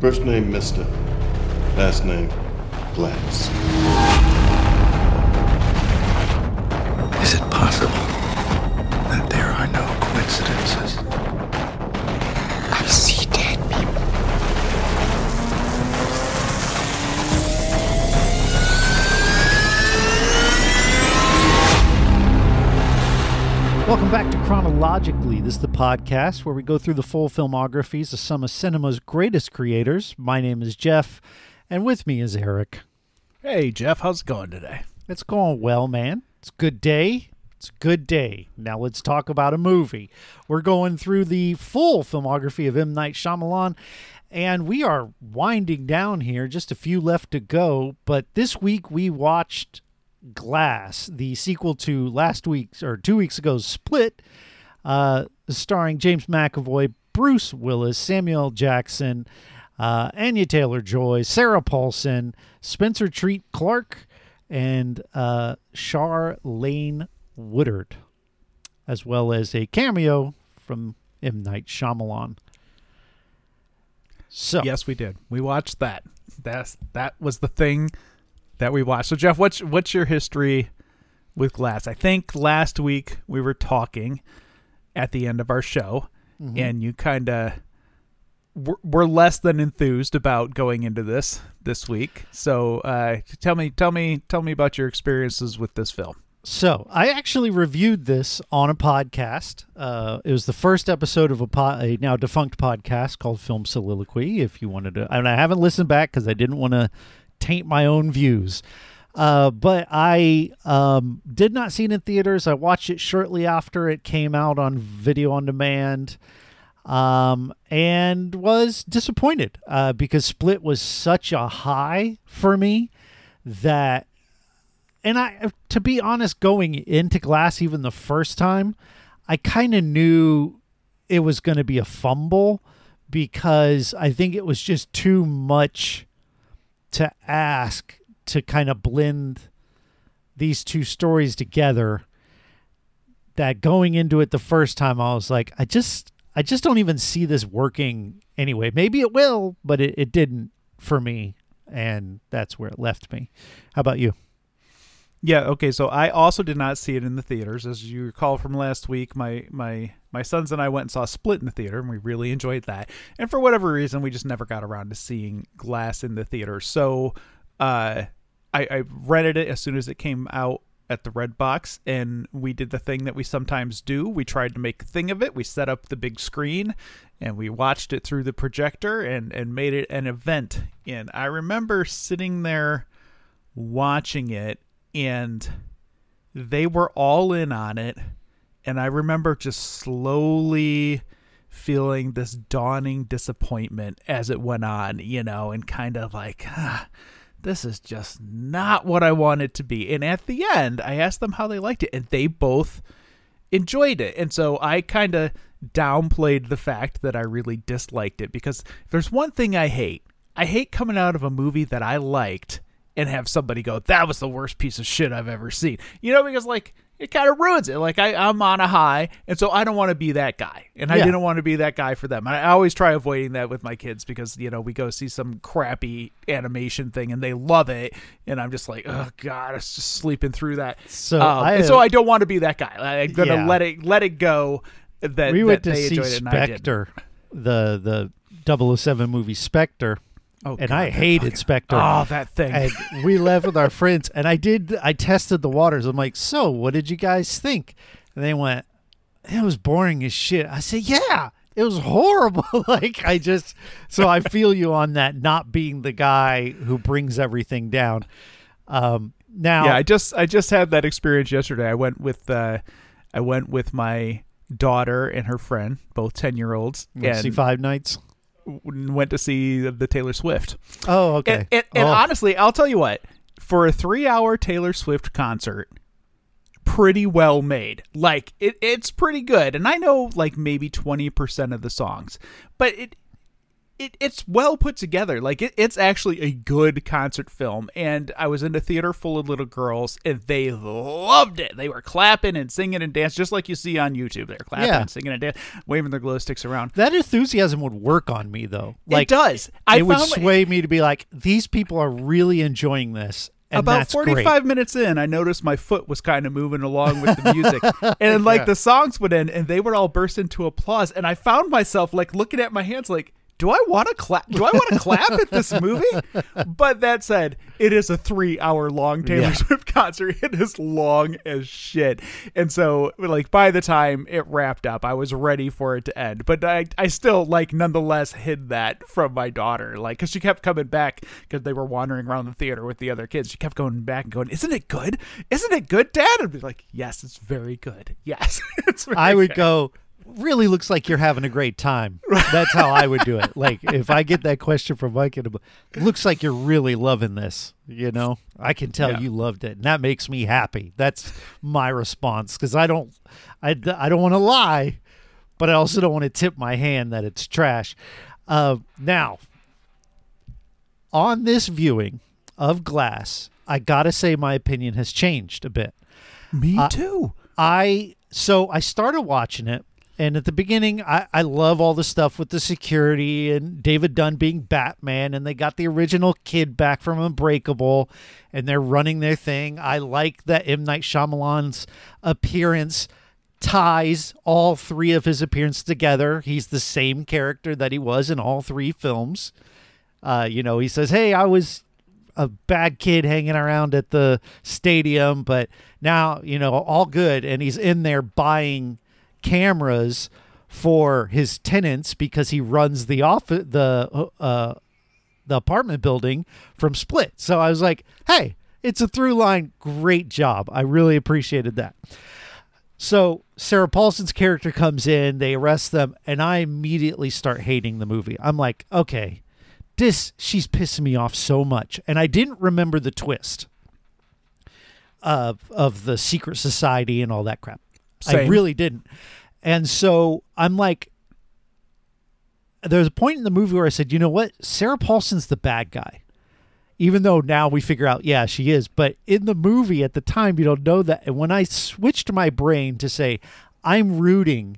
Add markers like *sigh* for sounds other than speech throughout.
First name Mister, last name Glass. Is it possible that there are no coincidences? Welcome back to Chronologically. This is the podcast where we go through the full filmographies of some of cinema's greatest creators. My name is Jeff, and with me is Eric. Hey, Jeff, how's it going today? It's going well, man. It's a good day. It's a good day. Now let's talk about a movie. We're going through the full filmography of M. Night Shyamalan, and we are winding down here. Just a few left to go. But this week we watched Glass, the sequel to last week's or two weeks ago's Split, uh, starring James McAvoy, Bruce Willis, Samuel Jackson, uh, Anya Taylor Joy, Sarah Paulson, Spencer Treat Clark, and uh, Charlayne Woodard, as well as a cameo from M. Night Shyamalan. So, Yes, we did. We watched that. That's that was the thing that we watched. So, Jeff, what's what's your history with Glass? I think last week we were talking at the end of our show, and you kind of were, were less than enthused about going into this this week. So, uh, tell me, tell me, tell me about your experiences with this film. So I actually reviewed this on a podcast. Uh, it was the first episode of a, po- a now defunct podcast called Film Soliloquy. If you wanted to, and I haven't listened back because I didn't want to taint my own views. Uh, but I um, did not see it in theaters. I watched it shortly after it came out on video on demand, um, and was disappointed uh, because Split was such a high for me that and I to be honest, going into Glass even the first time, I kind of knew it was going to be a fumble because I think it was just too much to ask to kind of blend these two stories together that going into it the first time I was like I just I just don't even see this working anyway. Maybe it will, but it, it didn't for me and that's where it left me. How about you? Yeah, okay, so I also did not see it in the theaters. As you recall from last week, my my my sons and I went and saw Split in the theater and we really enjoyed that. And for whatever reason, we just never got around to seeing Glass in the theater. So uh I, I rented it as soon as it came out at the Red Box and we did the thing that we sometimes do. We tried to make a thing of it. We set up the big screen and we watched it through the projector and, and made it an event. And I remember sitting there watching it and they were all in on it. And i remember just slowly feeling this dawning disappointment as it went on you know and kind of like ah, this is just not what i want it to be. And at the end i asked them how they liked it and they both enjoyed it. And so i kind of downplayed the fact that i really disliked it because there's one thing i hate. I hate coming out of a movie that i liked and have somebody go, "That was the worst piece of shit I've ever seen." You know, because like it kind of ruins it. Like I, I'm on a high, and so I don't want to be that guy, and I Yeah. didn't want to be that guy for them. I always try avoiding that with my kids because you know we go see some crappy animation thing and they love it, and I'm just like, oh god, I was just sleeping through that. So Um, I and so I don't want to be that guy. I'm gonna Yeah. let it let it go. That we that went to they see enjoyed it and I didn't. Spectre, the the 007 movie Spectre, Oh, and God, I hated fucking- Spectre. Oh, that thing. and we left with our friends, and I did. I tested the waters. I'm like, so what did you guys think? And they went, it was boring as shit. I said, yeah, it was horrible. *laughs* like I just, so I feel you on that. Not being the guy who brings everything down. Um, now, yeah i just i just had that experience yesterday i went with uh i went with my daughter and her friend both 10 year olds wanna see Five Nights. Went to see the taylor swift Oh, okay. and, and, and Oh. honestly i'll tell you what for a three hour taylor swift concert pretty well made like it, it's pretty good and i know like maybe 20% of the songs but it it, it's well put together. Like it, it's actually a good concert film. And I was in a theater full of little girls, and they loved it. They were clapping and singing and dancing, just like you see on YouTube. They're clapping Yeah. and singing and dancing, waving their glow sticks around. That enthusiasm would work on me though. Like it does. I it would sway me to be like, these people are really enjoying this. And about that's 45 great. minutes in, I noticed my foot was kind of moving along with the music. *laughs* and like the songs would end and they would all burst into applause. And I found myself like looking at my hands like, do I want to clap? Do I want to clap at this movie? But that said, it is a three-hour long Taylor Yeah. Swift concert. It is long as shit, and so like by the time it wrapped up, I was ready for it to end. But I, I still like nonetheless hid that from my daughter, like because she kept coming back because they were wandering around the theater with the other kids. She kept going back and going, "Isn't it good? Isn't it good, Dad?" I'd be like, "Yes, it's very good. Yes, *laughs* it's." Very I would good." go, really looks like you're having a great time. That's how I would do it. Like if I get that question from Mike, it looks like you're really loving this. You know, I can tell Yeah. you loved it, and that makes me happy. That's my response because I don't, I, I don't want to lie, but I also don't want to tip my hand that it's trash. Uh, now, on this viewing of Glass, I gotta say my opinion has changed a bit. Me Uh, too. I so I started watching it, and at the beginning, I, I love all the stuff with the security and David Dunn being Batman, and they got the original kid back from Unbreakable, and they're running their thing. I like that M Night Shyamalan's appearance ties all three of his appearances together. He's the same character that he was in all three films. Uh, you know, he says, "Hey, I was a bad kid hanging around at the stadium, but now, you know, all good." And he's in there buying cameras for his tenants because he runs the office, the uh, the apartment building from Split. So I was like, "Hey, it's a through line. Great job. I really appreciated that." So Sarah Paulson's character comes in, they arrest them, and I immediately start hating the movie. I'm like, okay, this she's pissing me off so much, and I didn't remember the twist of of the secret society and all that crap. I really didn't, and so I'm like, there's a point in the movie where I said, you know what, Sarah Paulson's the bad guy even though now we figure out, yeah, she is. But in the movie at the time, you don't know that. And when I switched my brain to say, I'm rooting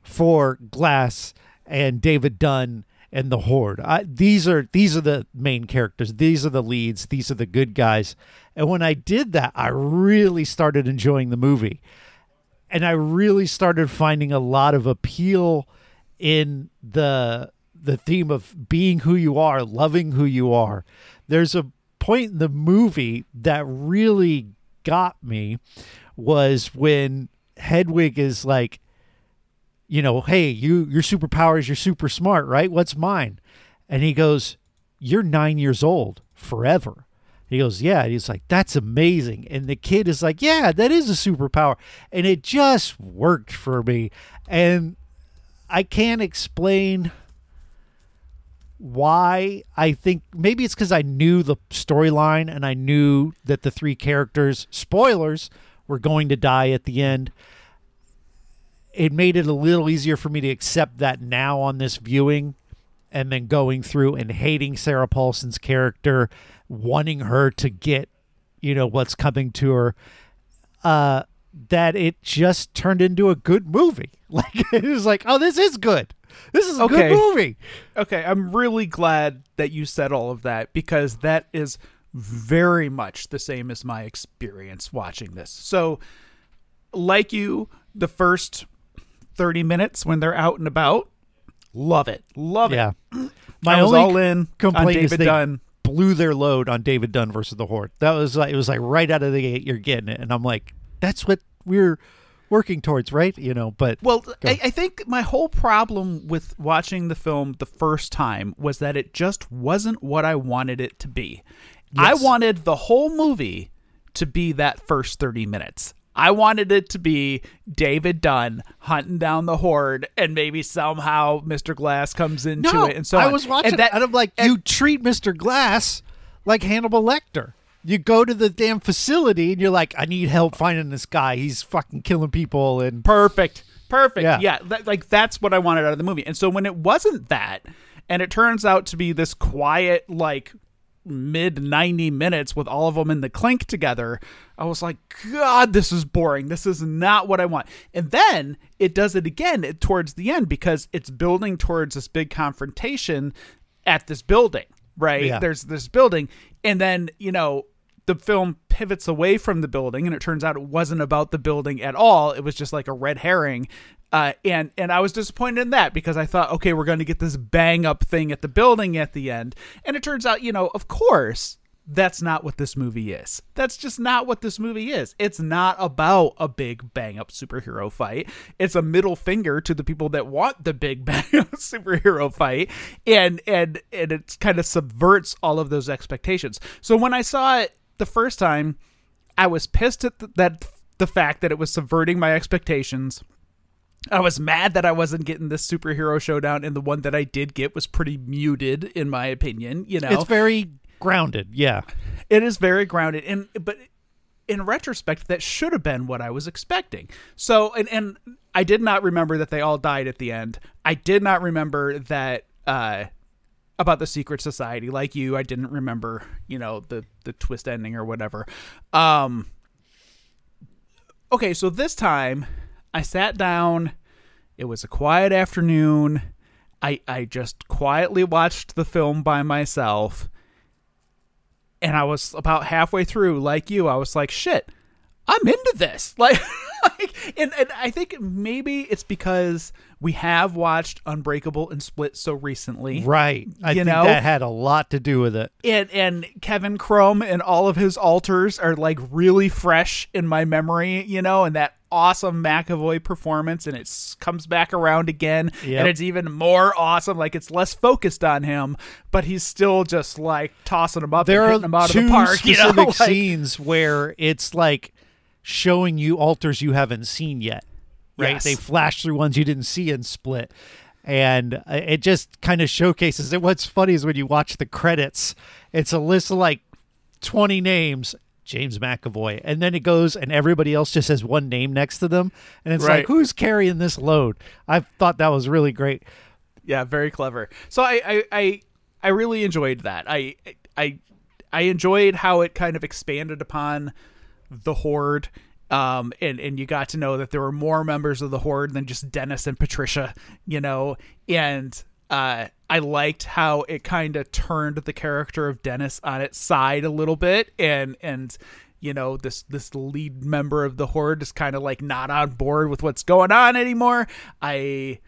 for Glass and David Dunn and the Horde. I, these are these are the main characters. These are the leads. These are the good guys. And when I did that, I really started enjoying the movie, and I really started finding a lot of appeal in the the theme of being who you are, loving who you are. There's a point in the movie that really got me was when Hedwig is like, you know, hey, you your superpowers, you're super smart, right? What's mine? And he goes, You're nine years old forever. He goes, Yeah. And he's like, That's amazing. And the kid is like, Yeah, that is a superpower. And it just worked for me. And I can't explain why I think maybe it's because I knew the storyline and I knew that the three characters, spoilers, were going to die at the end. It made it a little easier for me to accept that now on this viewing and then going through and hating Sarah Paulson's character, wanting her to get, you know, what's coming to her. Uh, that it just turned into a good movie. *laughs* Like it was like, oh, this is good. This is a Okay. good movie. Okay, I'm really glad that you said all of that because that is very much the same as my experience watching this. So, like you, the first 30 minutes when they're out and about, love it. Love Yeah. *clears throat* it. My I was only all in on complaint is they Dunn. Blew their load on David Dunn versus the Horde. That was like it was like right out of the gate you're getting it, and I'm like, that's what we're working towards, right? You know, but Well, I, I think my whole problem with watching the film the first time was that it just wasn't what I wanted it to be. I wanted the whole movie to be that first 30 minutes. I wanted it to be David Dunn hunting down the horde, and maybe somehow Mr. Glass comes into no, it, and so I on. was watching and that, and I'm like, and- you treat Mr. Glass like Hannibal Lecter. You go to the damn facility and you're like, I need help finding this guy. He's fucking killing people and Perfect. Perfect. Yeah. Yeah. that, like that's what I wanted out of the movie. And so when it wasn't that, and it turns out to be this quiet like mid 90 minutes with all of them in the clink together i was like god this is boring. This is not what i want. And then it does it again towards the end because it's building towards this big confrontation at this building right? Yeah. there's this building. And then you know the film pivots away from the building and it turns out it wasn't about the building at all. It was just like a red herring uh, and and I was disappointed in that because I thought, okay, we're going to get this bang up thing at the building at the end, and it turns out, you know, of course, that's not what this movie is. That's just not what this movie is. It's not about a big bang up superhero fight. It's a middle finger to the people that want the big *laughs* bang up superhero fight, and and and it kind of subverts all of those expectations. So when I saw it the first time, I was pissed at th- that the fact that it was subverting my expectations. I was mad that I wasn't getting this superhero showdown, and the one that I did get was pretty muted, in my opinion. You know, It's very grounded. Yeah. it is very grounded, and but in retrospect, that should have been what I was expecting. So, and and I did not remember that they all died at the end. I did not remember that uh, about the secret society. Like you, I didn't remember, you know, the the twist ending or whatever. Um, okay, so this time I sat down. It was a quiet afternoon. I I just quietly watched the film by myself. And I was about halfway through, like you, I was like, shit, I'm into this. *laughs* Like, like and, and I think maybe it's because we have watched Unbreakable and Split so recently. Right. I You think know? that had a lot to do with it. and and Kevin Crumb and all of his alters are like really fresh in my memory, you know, and that awesome McAvoy performance, and it comes back around again, Yep. and it's even more awesome. Like it's less focused on him, but he's still just like tossing him up There and are him out two of the park. *laughs* You know? specific Like- scenes where it's like showing you alters you haven't seen yet. Right? Yes. They flash through ones you didn't see in Split. And uh, it just kind of showcases it. What's funny is when you watch the credits, it's a list of like 20 names, James McAvoy. And then it goes and everybody else just has one name next to them. And it's Right. like, who's carrying this load? I thought that was really great. Yeah, very clever. So I, I, I, I really enjoyed that. I, I, I enjoyed how it kind of expanded upon the horde. Um, and, and you got to know that there were more members of the horde than just Dennis and Patricia, you know, and, uh, I liked how it kind of turned the character of Dennis on its side a little bit and, and, you know, this, this lead member of the horde is kind of like not on board with what's going on anymore. I,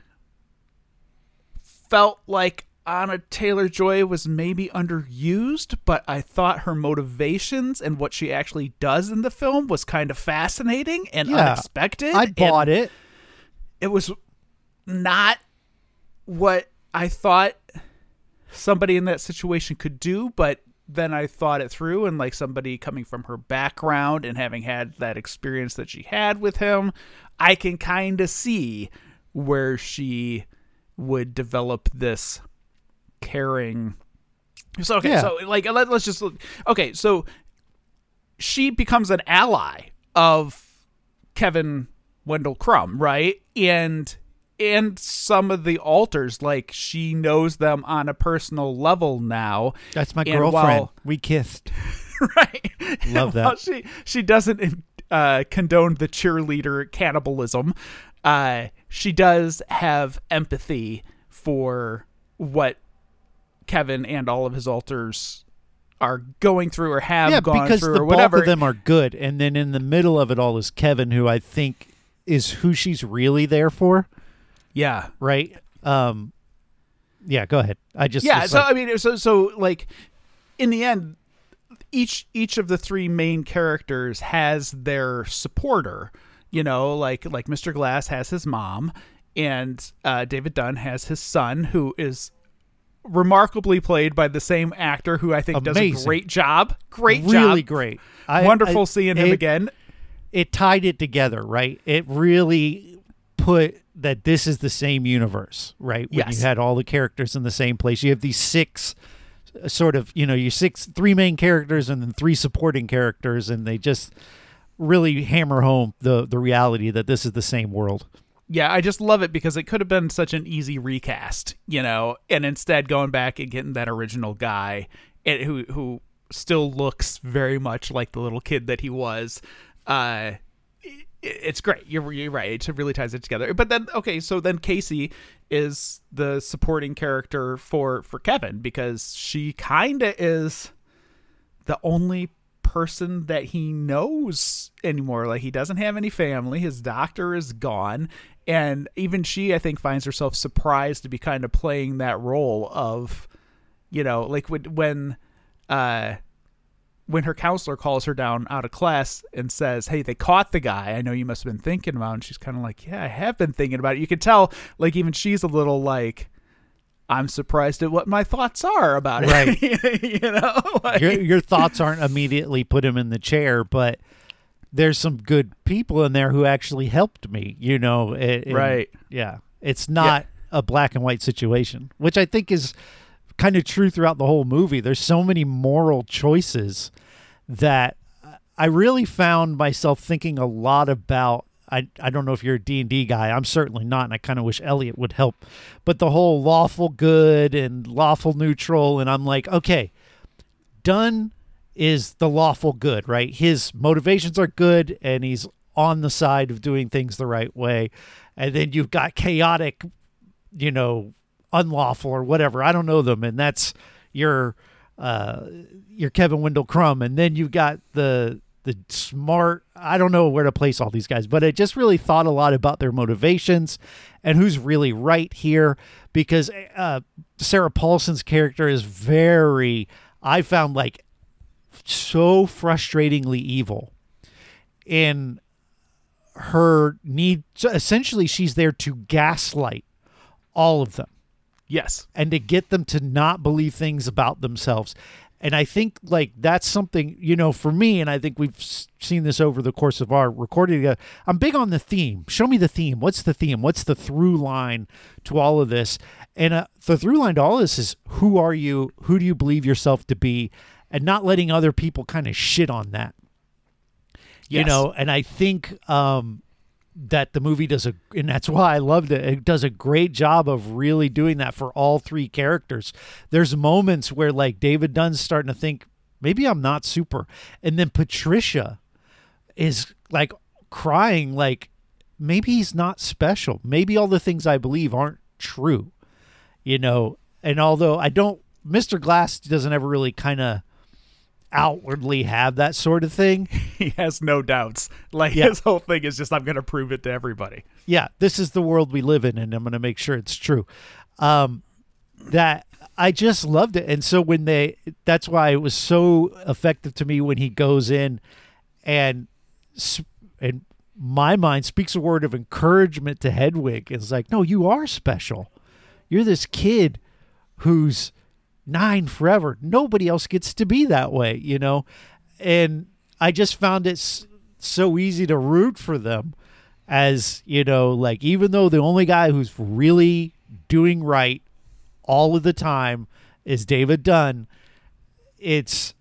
felt like Anya Taylor Joy was maybe underused, but I thought her motivations and what she actually does in the film was kind of fascinating and Yeah, unexpected. I bought it. It was not what I thought somebody in that situation could do, but then I thought it through and like somebody coming from her background and having had that experience that she had with him, I can kind of see where she would develop this caring so okay Yeah. so like let, let's just look okay so she becomes an ally of Kevin Wendell Crumb, right? And and some of the alters, like she knows them on a personal level now. That's my And girlfriend. while- we kissed. *laughs* right. Love that. She she doesn't uh, condone the cheerleader cannibalism. Uh, she does have empathy for what Kevin and all of his alters are going through or have yeah, gone because through the or whatever. of them are good, and then in the middle of it all is Kevin, who I think is who she's really there for, yeah. right? Um, yeah, go ahead. I just yeah so like- i mean so so like in the end each each of the three main characters has their supporter you know like like mr glass has his mom and uh, david dunn has his son who is remarkably played by the same actor who i think does a great job great really job great. I, wonderful I- seeing him it- again It tied it together, right? It really put that this is the same universe, right? When Yes. you had all the characters in the same place, you have these six uh, sort of, you know, your six, three main characters and then three supporting characters, and they just really hammer home the the reality that this is the same world. Yeah, I just love it because it could have been such an easy recast, you know, and instead going back and getting that original guy and who who still looks very much like the little kid that he was. Uh, it's great. You're you're right. It really ties it together. But then okay, so then Casey is the supporting character for for Kevin because she kind of is the only person that he knows anymore. Like he doesn't have any family. His doctor is gone. And even she, I think, finds herself surprised to be kind of playing that role of, you know, like when when uh when her counselor calls her down out of class and says, Hey, they caught the guy. I know you must have been thinking about it. And she's kind of like, Yeah, I have been thinking about it. You can tell, like, even she's a little like, I'm surprised at what my thoughts are about it. Right. *laughs* you know? *laughs* Like- your, your thoughts aren't immediately put him in the chair, but there's some good people in there who actually helped me. You know, a- and- Right. Yeah, it's not a black and white situation, which I think is kind of true throughout the whole movie. There's so many moral choices that I really found myself thinking a lot about. I, I don't know if you're a D&D guy. I'm certainly not, and I kind of wish Elliot would help. But the whole lawful good and lawful neutral, and I'm like, okay, Dunn is the lawful good, right? His motivations are good and he's on the side of doing things the right way. And then you've got chaotic, you know, unlawful or whatever. I don't know them. And that's your uh your Kevin Wendell Crumb. And then you've got the the smart I don't know where to place all these guys, but I just really thought a lot about their motivations and who's really right here because uh Sarah Paulson's character is very I found like so frustratingly evil in her need essentially she's there to gaslight all of them yes. and to get them to not believe things about themselves. And i think like that's something you know for me and i think we've seen this over the course of our recording i'm big on the theme. Show me the theme. What's the theme? What's the through line to all of this? And uh, the through line to all this is who are you? Who do you believe yourself to be? And not letting other people kind of shit on that. You know and i think um that the movie does a and that's why i loved it. It does a great job of really doing that for all three characters. There's moments where like david dunn's starting to think maybe i'm not super. And then patricia is like crying like maybe he's not special. Maybe all the things i believe aren't true you know? And although i don't mr glass doesn't ever really kind of outwardly have that sort of thing *laughs* He has no doubts. Like Yeah. his whole thing is just I'm going to prove it to everybody. yeah, this is the world we live in, and I'm going to make sure it's true. Um, that I just loved it, and so when they, that's why it was so effective to me when he goes in, and and my mind speaks a word of encouragement to Hedwig. It's like, no, you are special. You're this kid who's nine forever. Nobody else gets to be that way, you know? And I just found it s- so easy to root for them as, you know, like even though the only guy who's really doing right all of the time is David Dunn, it's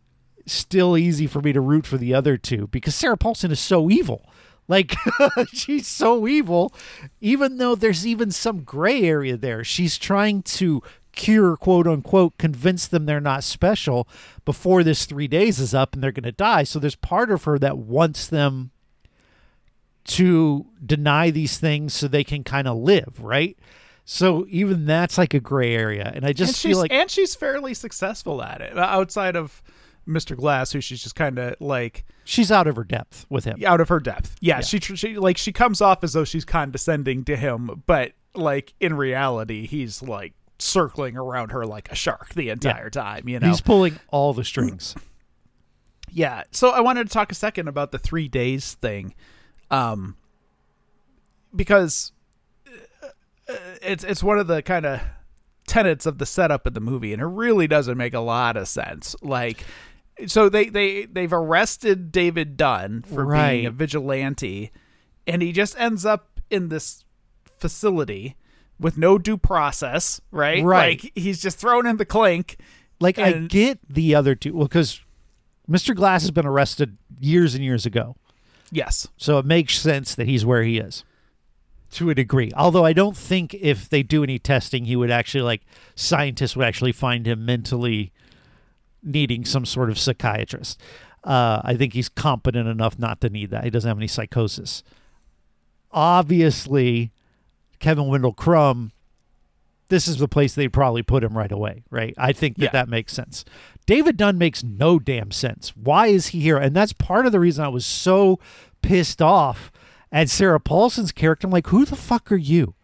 still easy for me to root for the other two because Sarah Paulson is so evil. Like *laughs* she's so evil, even though there's even some gray area there. She's trying to cure, quote unquote, convince them they're not special before this three days is up and they're going to die. So there's part of her that wants them to deny these things so they can kind of live, right? So even that's like a gray area, and I just and feel like and she's fairly successful at it. uh, Outside of Mr. Glass, who she's just kind of like she's out of her depth with him. out of her depth. Yeah, she she like she comes off as though she's condescending to him, but like in reality, he's like circling around her like a shark the entire time. You know, He's pulling all the strings. *clears throat* Yeah. So I wanted to talk a second about the three days thing, um, because uh, it's it's one of the kind of tenets of the setup of the movie, and it really doesn't make a lot of sense. Like, so they they they've arrested David Dunn for being a vigilante, and he just ends up in this facility with no due process, right? Right. Like he's just thrown in the clink. Like I get the other two, well, because Mr. Glass has been arrested years and years ago, Yes. so it makes sense that he's where he is. to a degree. Although I don't think if they do any testing, he would actually like scientists would actually find him mentally needing some sort of psychiatrist. Uh, I think he's competent enough not to need that. He doesn't have any psychosis. Obviously, Kevin Wendell Crumb, this is the place they'd probably put him right away, right? I think that Yeah. that makes sense. David Dunn makes no damn sense. Why is he here? And that's part of the reason I was so pissed off at Sarah Paulson's character. I'm like, who the fuck are you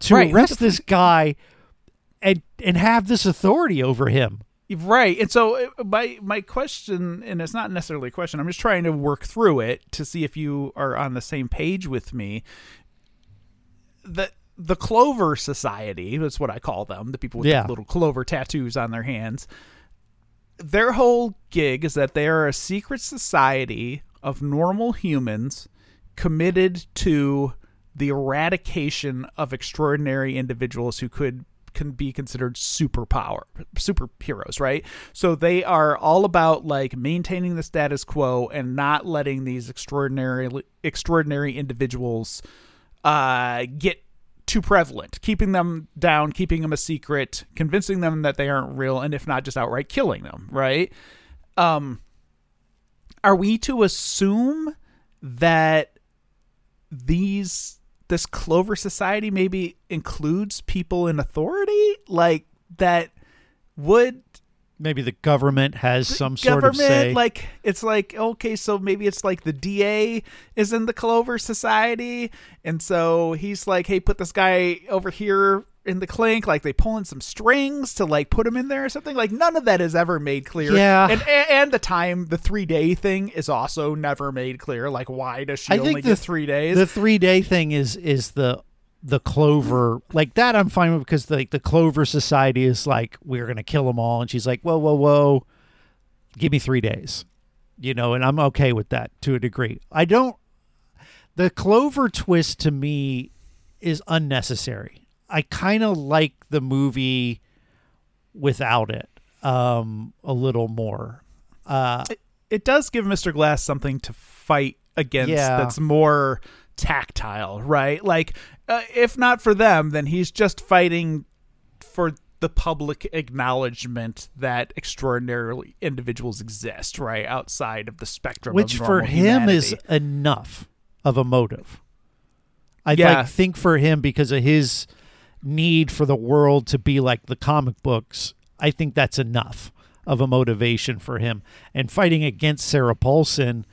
to Right, arrest this guy and and have this authority over him? Right. And so uh, my my question and it's not necessarily a question. I'm just trying to work through it to see if you are on the same page with me. The the Clover Society, that's what I call them, the people with Yeah. the little clover tattoos on their hands. Their whole gig is that they are a secret society of normal humans committed to the eradication of extraordinary individuals who could can be considered superpower superheroes right so they are all about like maintaining the status quo and not letting these extraordinary extraordinary individuals uh get too prevalent keeping them down keeping them a secret convincing them that they aren't real and if not just outright killing them right? Um are we to assume that these this clover society maybe includes people in authority? Like that would Maybe the government has some government sort of say. like it's like okay so maybe it's like the DA is in the clover society and so he's like hey put this guy over here in the clink like they pulling some strings to like put him in there or something like none of that is ever made clear Yeah. and and, the time the three day thing is also never made clear like why does she I only think get the three days The three day thing is is the the clover like that I'm fine with because like the clover society is like we're gonna kill them all and she's like whoa whoa whoa give me three days you know and I'm okay with that to a degree I don't the clover twist to me is unnecessary I kind of like the movie without it um a little more uh it does give Mr. Glass something to fight against Yeah. that's more tactile, right? Like, uh, if not for them, then he's just fighting for the public acknowledgement that extraordinary individuals exist, right? Outside of the spectrum which for him is enough of a motive. I Yeah. like think for him because of his need for the world to be like the comic books. I think that's enough of a motivation for him. And fighting against Sarah Paulson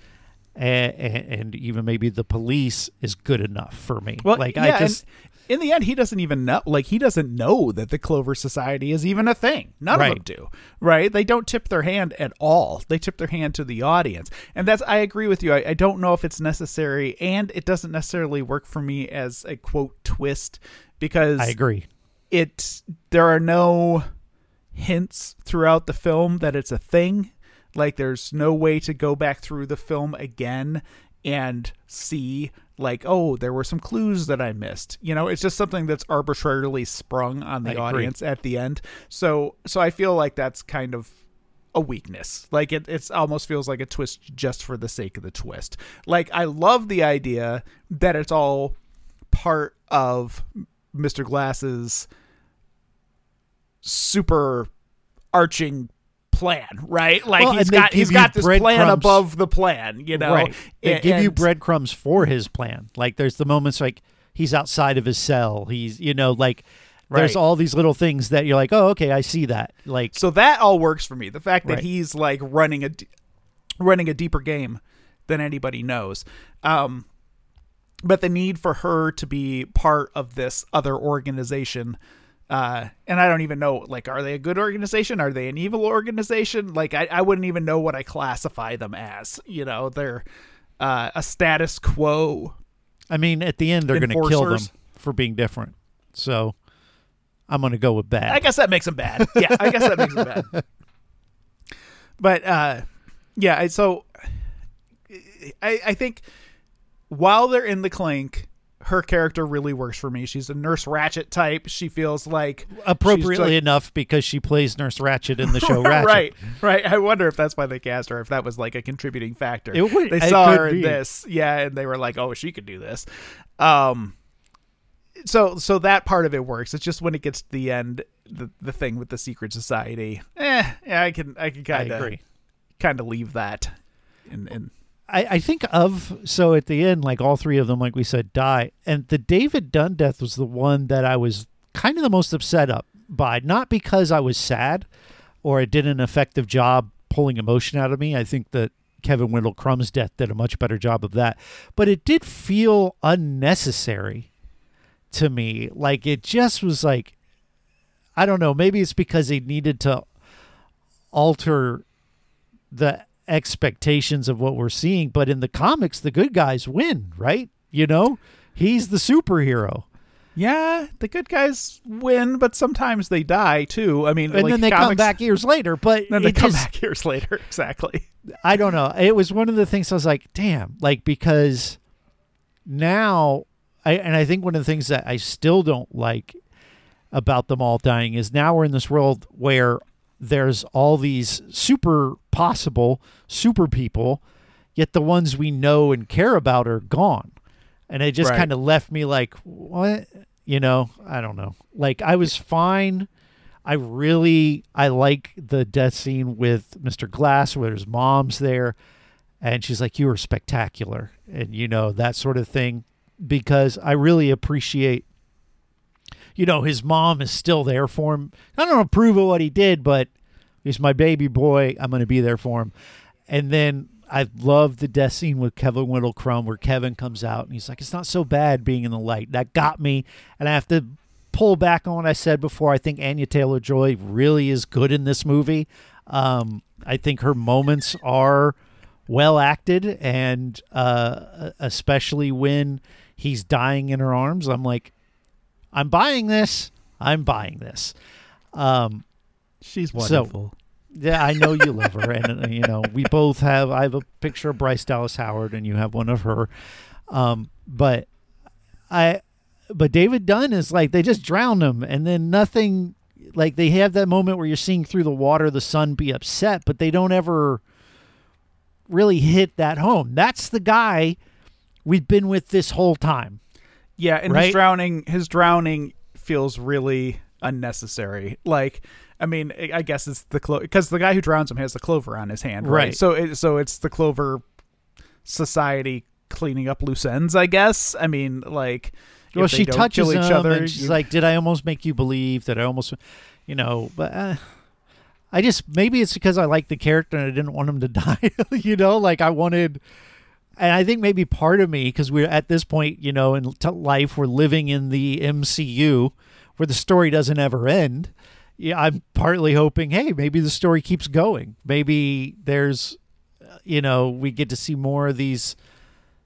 and, and even maybe the police is good enough for me. Well, like yeah, I just in the end, he doesn't even know. Like he doesn't know that the Clover Society is even a thing. None Right. of them do. Right? They don't tip their hand at all. They tip their hand to the audience, and that's. I agree with you. I, I don't know if it's necessary, and it doesn't necessarily work for me as a quote twist because I agree. it there are no hints throughout the film that it's a thing like there's no way to go back through the film again and see like oh there were some clues that i missed you know it's just something that's arbitrarily sprung on the I agree. audience at the end so so i feel like that's kind of a weakness. Like it it's almost feels like a twist just for the sake of the twist. Like I love the idea that it's all part of Mr. Glass's super arching plan, right? Like Well, he's and got he's got this plan breadcrumbs. above the plan, you know. right. They A- give you breadcrumbs for his plan. Like there's the moments like he's outside of his cell. He's you know like there's all these little things that you're like, oh okay, I see that. Like So that all works for me. The fact that Right. he's like running a running a deeper game than anybody knows. Um, but the need for her to be part of this other organization uh, and I don't even know like are they a good organization? Are they an evil organization? Like I, I wouldn't even know what I classify them as. You know, they're uh, a status quo. I mean, at the end they're going to kill them for being different. So I'm going to go with bad. I guess that makes them bad. Yeah, I guess that makes them bad. *laughs* But uh, yeah, so I, I think while they're in the clink, her character really works for me. She's a Nurse Ratched type. She feels like Appropriately she's enough because she plays Nurse Ratched in the show *laughs* like, Ratched. right, right. I wonder if that's why they cast her. If that was like a contributing factor. It would- they saw her in be. this, yeah, and they were like, "Oh, she could do this." Um, so so that part of it works. It's just when it gets to the end, the the thing with the secret society. Eh, yeah, I can I can kind of agree. kind of leave that. And and I, I think of so at the end, like all three of them, like we said, die, and the David Dunn death was the one that I was kind of the most upset up by. Not because I was sad or it did an effective job pulling emotion out of me. I think that Kevin Wendell Crumb's death did a much better job of that, but it did feel unnecessary to me. Like it just was like, I don't know. Maybe it's because he needed to alter the expectations of what we're seeing. But in the comics, the good guys win, right? You know, he's the superhero. yeah, the good guys win, but sometimes they die too. I mean, And like then they come back years later. But Then they come just- back *laughs* years later. Exactly. I don't know. It was one of the things I was like, damn, like because now I and I think one of the things that I still don't like about them all dying is now we're in this world where there's all these super possible super people, yet the ones we know and care about are gone. And it just Right. kind of left me like, what? You know, I don't know. Like I was fine. I really I like the death scene with Mr. Glass where his mom's there and she's like, You were spectacular and you know, that sort of thing. Because I really appreciate you know, his mom is still there for him. I don't approve of what he did, but he's my baby boy. I'm gonna be there for him. And then I love the death scene with Kevin Wendell Crumb where Kevin comes out and he's like, It's not so bad being in the light. That got me. And I have to pull back on what I said before. I think Anya Taylor Joy really is good in this movie. Um, I think her moments are well acted, and uh, especially when he's dying in her arms, I'm like, I'm buying this. I'm buying this. Um, She's So- wonderful. yeah, I know you love her, *laughs* and you know we both have. I have a picture of Bryce Dallas Howard, and you have one of her. Um, but I, but David Dunn is like they just drown him, and then nothing. Like they have that moment where you're seeing through the water the sun be upset, but they don't ever really hit that home. That's the guy we've been with this whole time. Yeah, and Right? his drowning his drowning feels really unnecessary. Like I mean, I guess it's the clo because the guy who drowns him has the clover on his hand, right? Right. So it, so it's the clover society cleaning up loose ends, I guess. I mean, like well, she touches each other. and she's you- like, "Did I almost make you believe that I almost, you know?" But uh, I just maybe it's because I like the character and I didn't want him to *laughs* die. you know, like I wanted, and I think maybe part of me because we're at this point, you know, in t- life, we're living in the MCU where the story doesn't ever end. Yeah, I'm partly hoping, hey, maybe the story keeps going. Maybe there's, uh, you know, we get to see more of these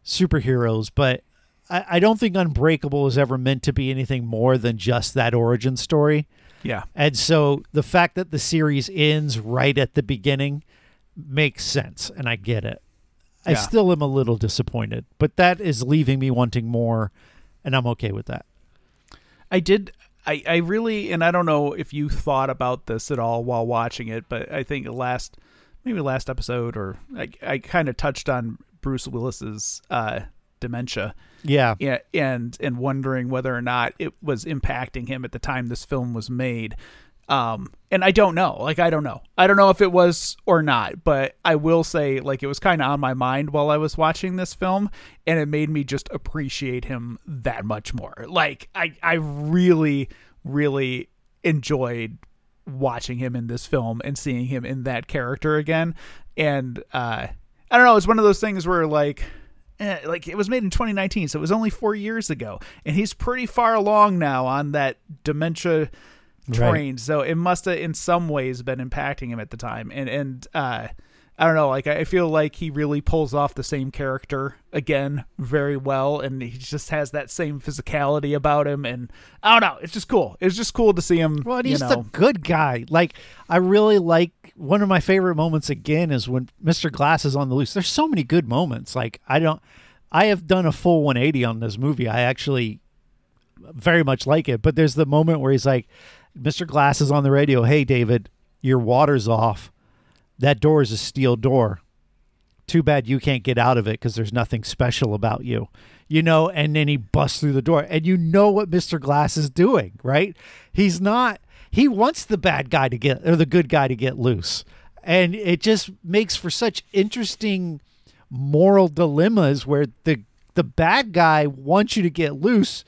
superheroes, but I, I don't think Unbreakable is ever meant to be anything more than just that origin story. yeah, And so the fact that the series ends right at the beginning makes sense, and I get it. I Yeah. still am a little disappointed, but that is leaving me wanting more, and I'm okay with that. I did. I, I really, and I don't know if you thought about this at all while watching it, but I think last, maybe last episode, or I, I kind of touched on Bruce Willis's uh, dementia, Yeah. yeah, and and wondering whether or not it was impacting him at the time this film was made. Um, and I don't know. Like I don't know. I don't know if it was or not, but I will say like it was kind of on my mind while I was watching this film and it made me just appreciate him that much more. Like I I really really enjoyed watching him in this film and seeing him in that character again. And uh I don't know, it's one of those things where like eh, like it was made in 2019, so it was only 4 years ago and he's pretty far along now on that dementia train. So it must have in some ways been impacting him at the time. And and uh I don't know, like I feel like he really pulls off the same character again very well and he just has that same physicality about him and I don't know, it's just cool. It's just cool to see him Well, and you he's know. the good guy. Like I really like one of my favorite moments again is when Mr. Glass is on the loose. There's so many good moments. Like I don't I have done a full 180 on this movie. I actually very much like it, but there's the moment where he's like Mr. Glass is on the radio, "Hey David, your water's off. That door is a steel door. Too bad you can't get out of it because there's nothing special about you. you know, and then he busts through the door. And you know what Mr. Glass is doing, right? He's not, he wants the bad guy to get, or the good guy to get loose. And it just makes for such interesting moral dilemmas where the, the bad guy wants you to get loose.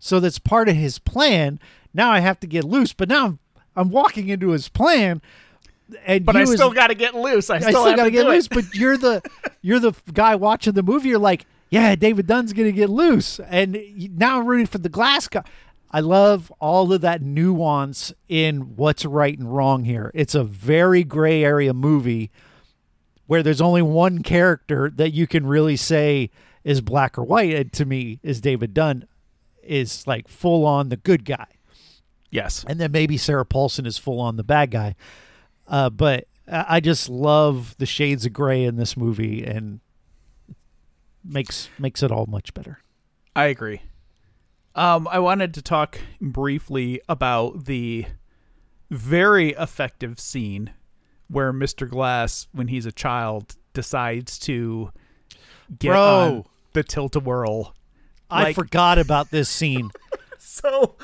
So that's part of his plan. Now I have to get loose, but now I'm, I'm walking into his plan. And But I still got to get loose. I still, still gotta get loose. it. But you're the *laughs* you're the guy watching the movie. You're like, yeah, David Dunn's gonna get loose, and now I'm rooting for the glass guy. I love all of that nuance in what's right and wrong here. It's a very gray area movie where there's only one character that you can really say is black or white. And to me, is David Dunn is like full on the good guy yes. and then maybe Sarah Paulson is full on the bad guy. Uh, but I I just love the shades of gray in this movie, and makes makes it all much better. I agree. Um, I wanted to talk briefly about the very effective scene where Mr. Glass, when he's a child, decides to get Bro. on the tilt-a-whirl. I Like- forgot about this scene. *laughs* so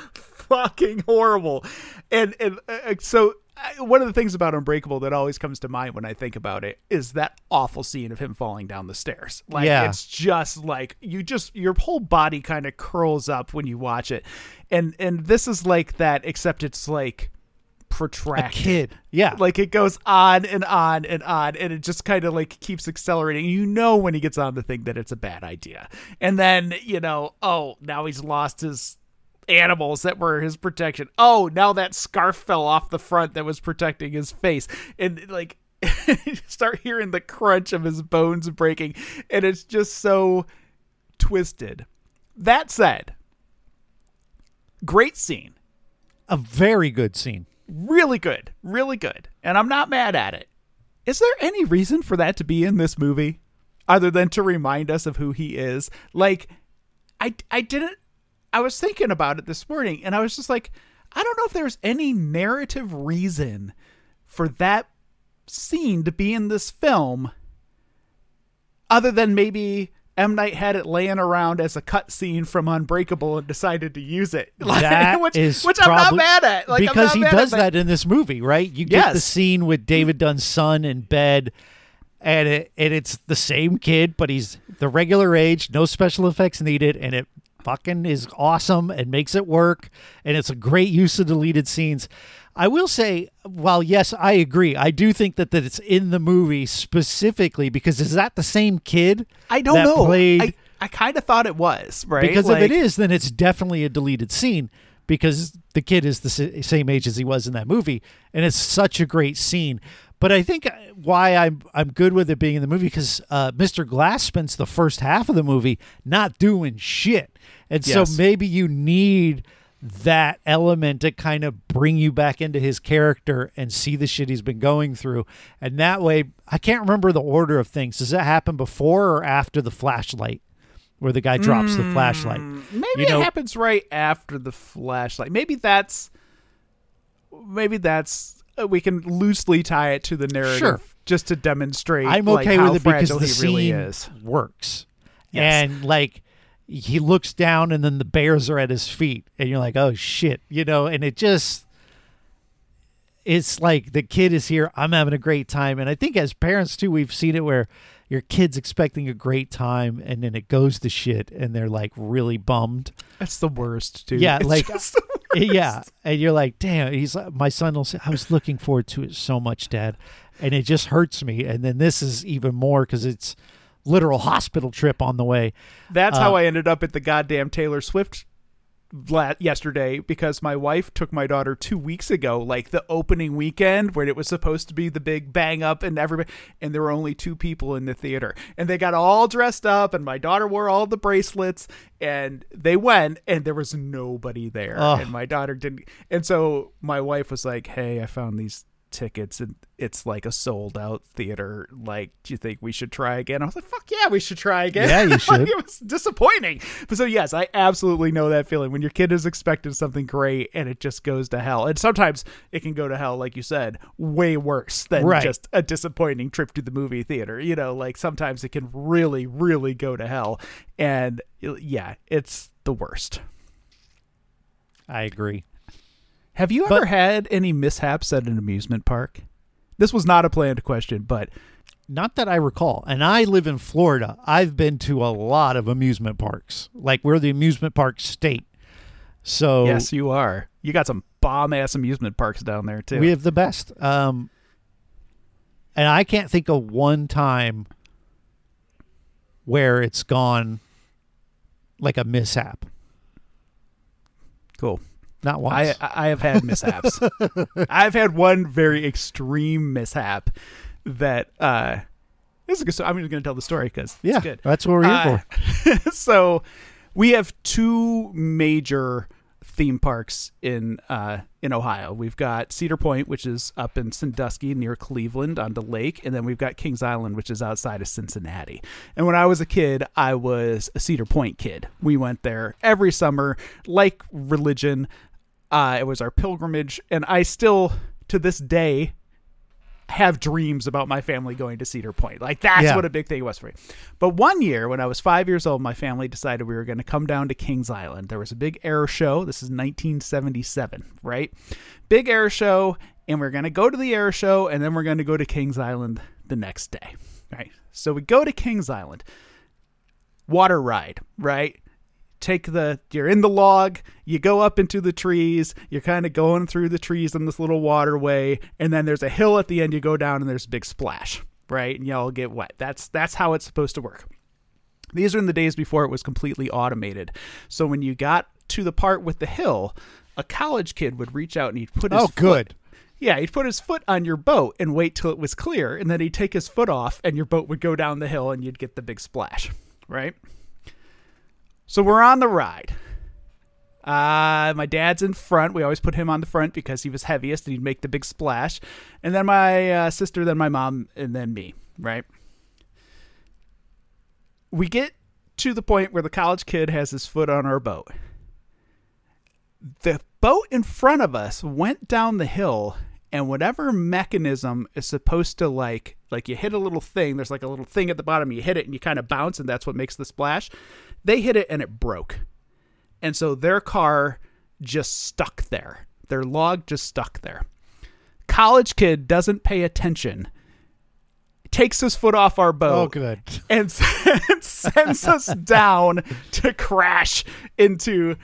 fucking horrible. And and uh, so I, one of the things about Unbreakable that always comes to mind when I think about it is that awful scene of him falling down the stairs. Like Yeah. it's just like you just your whole body kind of curls up when you watch it. And and this is like that except it's like A protracted. kid, yeah, Like it goes on and on and on, and it just kind of like keeps accelerating. You know when he gets on the thing that it's a bad idea, and then you know, oh, now he's lost his animals that were his protection. Oh, now that scarf fell off the front that was protecting his face, and like *laughs* start hearing the crunch of his bones breaking, and it's just so twisted. That said, great scene a very good scene. really good, really good, and I'm not mad at it. Is there any reason for that to be in this movie other than to remind us of who he is? Like I I didn't I was thinking about it this morning and I was just like I don't know if there's any narrative reason for that scene to be in this film other than maybe M Night had it laying around as a cut scene from Unbreakable and decided to use it. *laughs* Like, That which, is which I'm not mad at. Like, because he does that. in this movie, right? You get the scene with David Dunn's son in bed, and it and it's the same kid, but he's the regular age, no special effects needed, and it fucking is awesome and makes it work, and it's a great use of deleted scenes. I will say, while yes, I agree, I do think that, that it's in the movie specifically because is that the same kid? I don't know. Played, I, I kind of thought it was right because like, if it is, then it's definitely a deleted scene because the kid is the same age as he was in that movie, and it's such a great scene. But I think uh, why I'm I'm good with it being in the movie because uh, Mr. Glass spends the first half of the movie not doing shit, and so maybe you need that element to kind of bring you back into his character and see the shit he's been going through. And that way, I can't remember the order of things. Does that happen before or after the flashlight, where the guy drops the flashlight? maybe you know- it happens right after the flashlight. Maybe that's maybe that's Uh, we can loosely tie it to the narrative Sure. just to demonstrate. I'm like, okay how with it because the scene really is. works. Yes. And like he looks down and then the bears are at his feet and you're like, "Oh shit." You know, and it just it's like the kid is here, I'm having a great time. And I think as parents too, we've seen it where your kid's expecting a great time and then it goes to shit and they're like really bummed. That's the worst, dude. Yeah, It's like- just the *laughs* worst. yeah and you're like damn he's like my son will say i was looking forward to it so much dad and it just hurts me and then this is even more because it's literal hospital trip on the way That's Uh, how I ended up at the goddamn Taylor Swift yesterday because my wife took my daughter two weeks ago, like the opening weekend when it was supposed to be the big bang up and everybody, and there were only two people in the theater, and they got all dressed up, and my daughter wore all the bracelets, and they went, and there was nobody there, Ugh. and my daughter didn't, and so my wife was like, "Hey, I found these." Tickets and it's like a sold out theater. Like, do you think we should try again? I was like, fuck yeah, we should try again. Yeah, you *laughs* Like, should. it was disappointing. But so yes, I absolutely know that feeling when your kid is expecting something great and it just goes to hell. And sometimes it can go to hell, like you said, way worse than Right. just a disappointing trip to the movie theater. You know, like sometimes it can really, really go to hell. And yeah, it's the worst. I agree. Have you But- ever had any mishaps at an amusement park? This was not a planned question, but Not that I recall. And I live in Florida. I've been to a lot of amusement parks. Like we're the amusement park state. So yes, you are. You got some bomb ass amusement parks down there too. we have the best. Um, and I can't think of one time where it's gone like a mishap. cool. Not once. I I have had mishaps. *laughs* I've had one very extreme mishap that uh this is good story. I'm just going to tell the story because yeah, it's good. that's what we're here Uh, for. *laughs* so we have two major theme parks in uh, in Ohio. We've got Cedar Point, which is up in Sandusky near Cleveland on the lake, and then we've got Kings Island, which is outside of Cincinnati. And when I was a kid, I was a Cedar Point kid. We went there every summer, like religion. Uh, it was our pilgrimage, and I still, to this day, have dreams about my family going to Cedar Point. Like that's Yeah. what a big thing was for me. But one year when I was five years old, my family decided we were going to come down to Kings Island. There was a big air show. This is 1977, right? Big air show, and we're going to go to the air show, and then we're going to go to Kings Island the next day, right? So we go to Kings Island, water ride, right? Take the you're in the log you go up into the trees you're kind of going through the trees in this little waterway and then there's a hill at the end you go down and there's a big splash right and y'all get wet that's that's how it's supposed to work these are in the days before it was completely automated so when you got to the part with the hill a college kid would reach out and he'd put his Oh, foot- good. yeah, he'd put his foot on your boat and wait till it was clear, and then he'd take his foot off, and your boat would go down the hill, and you'd get the big splash, right? So we're on the ride. Uh, my dad's in front. We always put him on the front because he was heaviest, and he'd make the big splash. And then my uh, sister, then my mom, and then me, right? We get to the point where the college kid has his foot on our boat the boat in front of us went down the hill and whatever mechanism is supposed to like like you hit a little thing there's like a little thing at the bottom you hit it and you kind of bounce and that's what makes the splash they hit it and it broke and so their car just stuck there their log just stuck there college kid doesn't pay attention takes his foot off our boat Oh, good. *laughs* and sends us down to crash into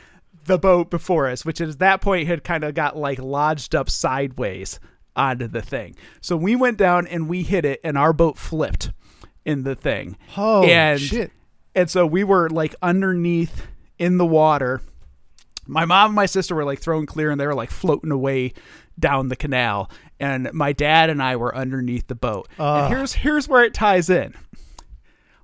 the boat before us, which at that point had kind of got like lodged up sideways onto the thing. So we went down and we hit it, and our boat flipped in the thing. Oh, and, shit. And so we were like underneath in the water. My mom and my sister were like thrown clear, and they were like floating away down the canal. And my dad and I were underneath the boat. Ugh. And here's here's where it ties in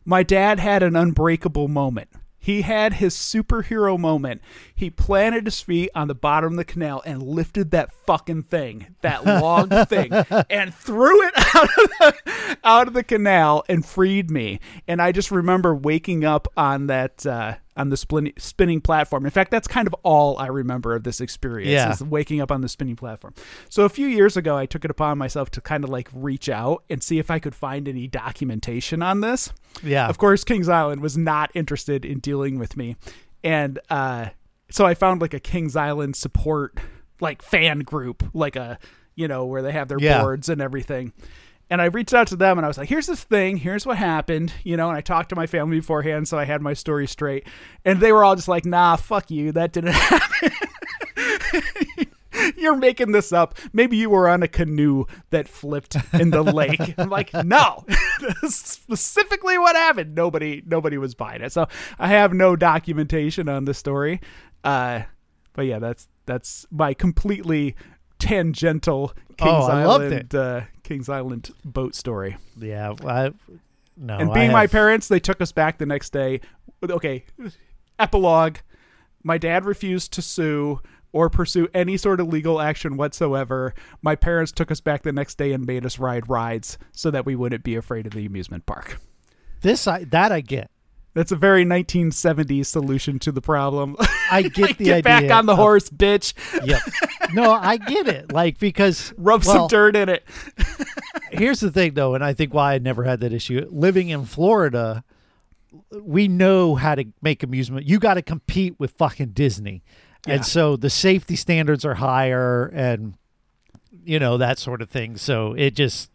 my dad had an unbreakable moment. He had his superhero moment. He planted his feet on the bottom of the canal and lifted that fucking thing, that *laughs* long thing, and threw it *laughs* out of, the, out of the canal and freed me. And I just remember waking up on that uh, on the spin- spinning platform. In fact, that's kind of all I remember of this experience. Yeah. is waking up on the spinning platform. So a few years ago, I took it upon myself to kind of like reach out and see if I could find any documentation on this. Yeah. Of course, Kings Island was not interested in dealing with me, and uh, so I found like a Kings Island support like fan group, like a you know where they have their Yeah. boards and everything. And I reached out to them and I was like, here's this thing, here's what happened, you know, and I talked to my family beforehand, so I had my story straight. And they were all just like, nah, fuck you, that didn't *laughs* happen. *laughs* You're making this up. Maybe you were on a canoe that flipped in the *laughs* lake. I'm like, no. Specifically what happened. Nobody nobody was buying it. So I have no documentation on the story. Uh but yeah, that's that's my completely tangential Kings Oh, I loved Island uh, Kings Island boat story. yeah. I, no. And being my parents, they took us back the next day. Okay, epilogue. My dad refused to sue. or pursue any sort of legal action whatsoever. My parents took us back the next day and made us ride rides so that we wouldn't be afraid of the amusement park. This I that I get. That's a very 1970s solution to the problem. I *laughs* get Like, the get idea. back on the of- horse, bitch. Yep. No, I get it. Like because Rub well, some dirt in it. *laughs* here's the thing though, and I think why I never had that issue. Living in Florida, we know how to make amusement. You got to compete with fucking Disney. Yeah. And so the safety standards are higher and you know that sort of thing. So it just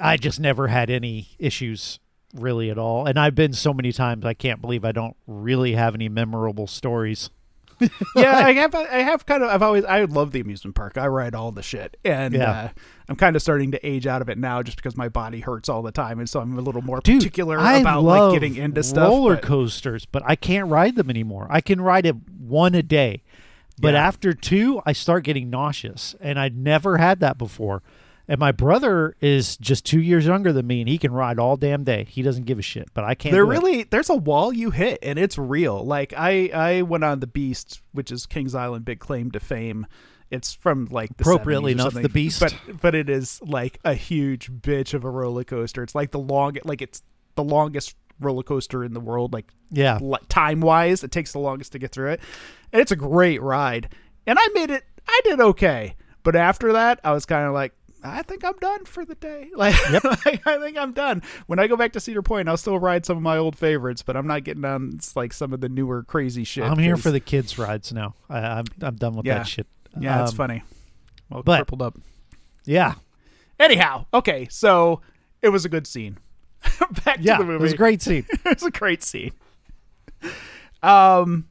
I just never had any issues really at all. And I've been so many times I can't believe I don't really have any memorable stories. *laughs* yeah, I have. I have kind of. I've always. I love the amusement park. I ride all the shit, and Yeah. uh, I'm kind of starting to age out of it now, just because my body hurts all the time, and so I'm a little more Dude, particular I about like getting into stuff. roller but- coasters, but I can't ride them anymore. I can ride it one a day, but Yeah. after two, I start getting nauseous, and I'd never had that before. And my brother is just two years younger than me, and he can ride all damn day. He doesn't give a shit, but I can't. There do it. really there's a wall you hit and it's real. Like I I went on the Beast, which is Kings Island big claim to fame. It's from like the Appropriately 70s enough, the Beast. but but it is like a huge bitch of a roller coaster. It's like the long like it's the longest roller coaster in the world. Like yeah. time wise, it takes the longest to get through it. And it's a great ride. And I made it. I did okay. But after that, I was kind of like, I think I'm done for the day. *laughs* Like, *laughs* like, I think I'm done. When I go back to Cedar Point, I'll still ride some of my old favorites, but I'm not getting on like some of the newer crazy shit. I'm here for the kids' rides now. I, I'm I'm done with Yeah. that shit. Yeah, it's Um, funny. Well, but- crippled up. Yeah, Anyhow, okay, so it was a good scene. *laughs* back yeah. to It the movie. was a great scene. it's a great scene. Um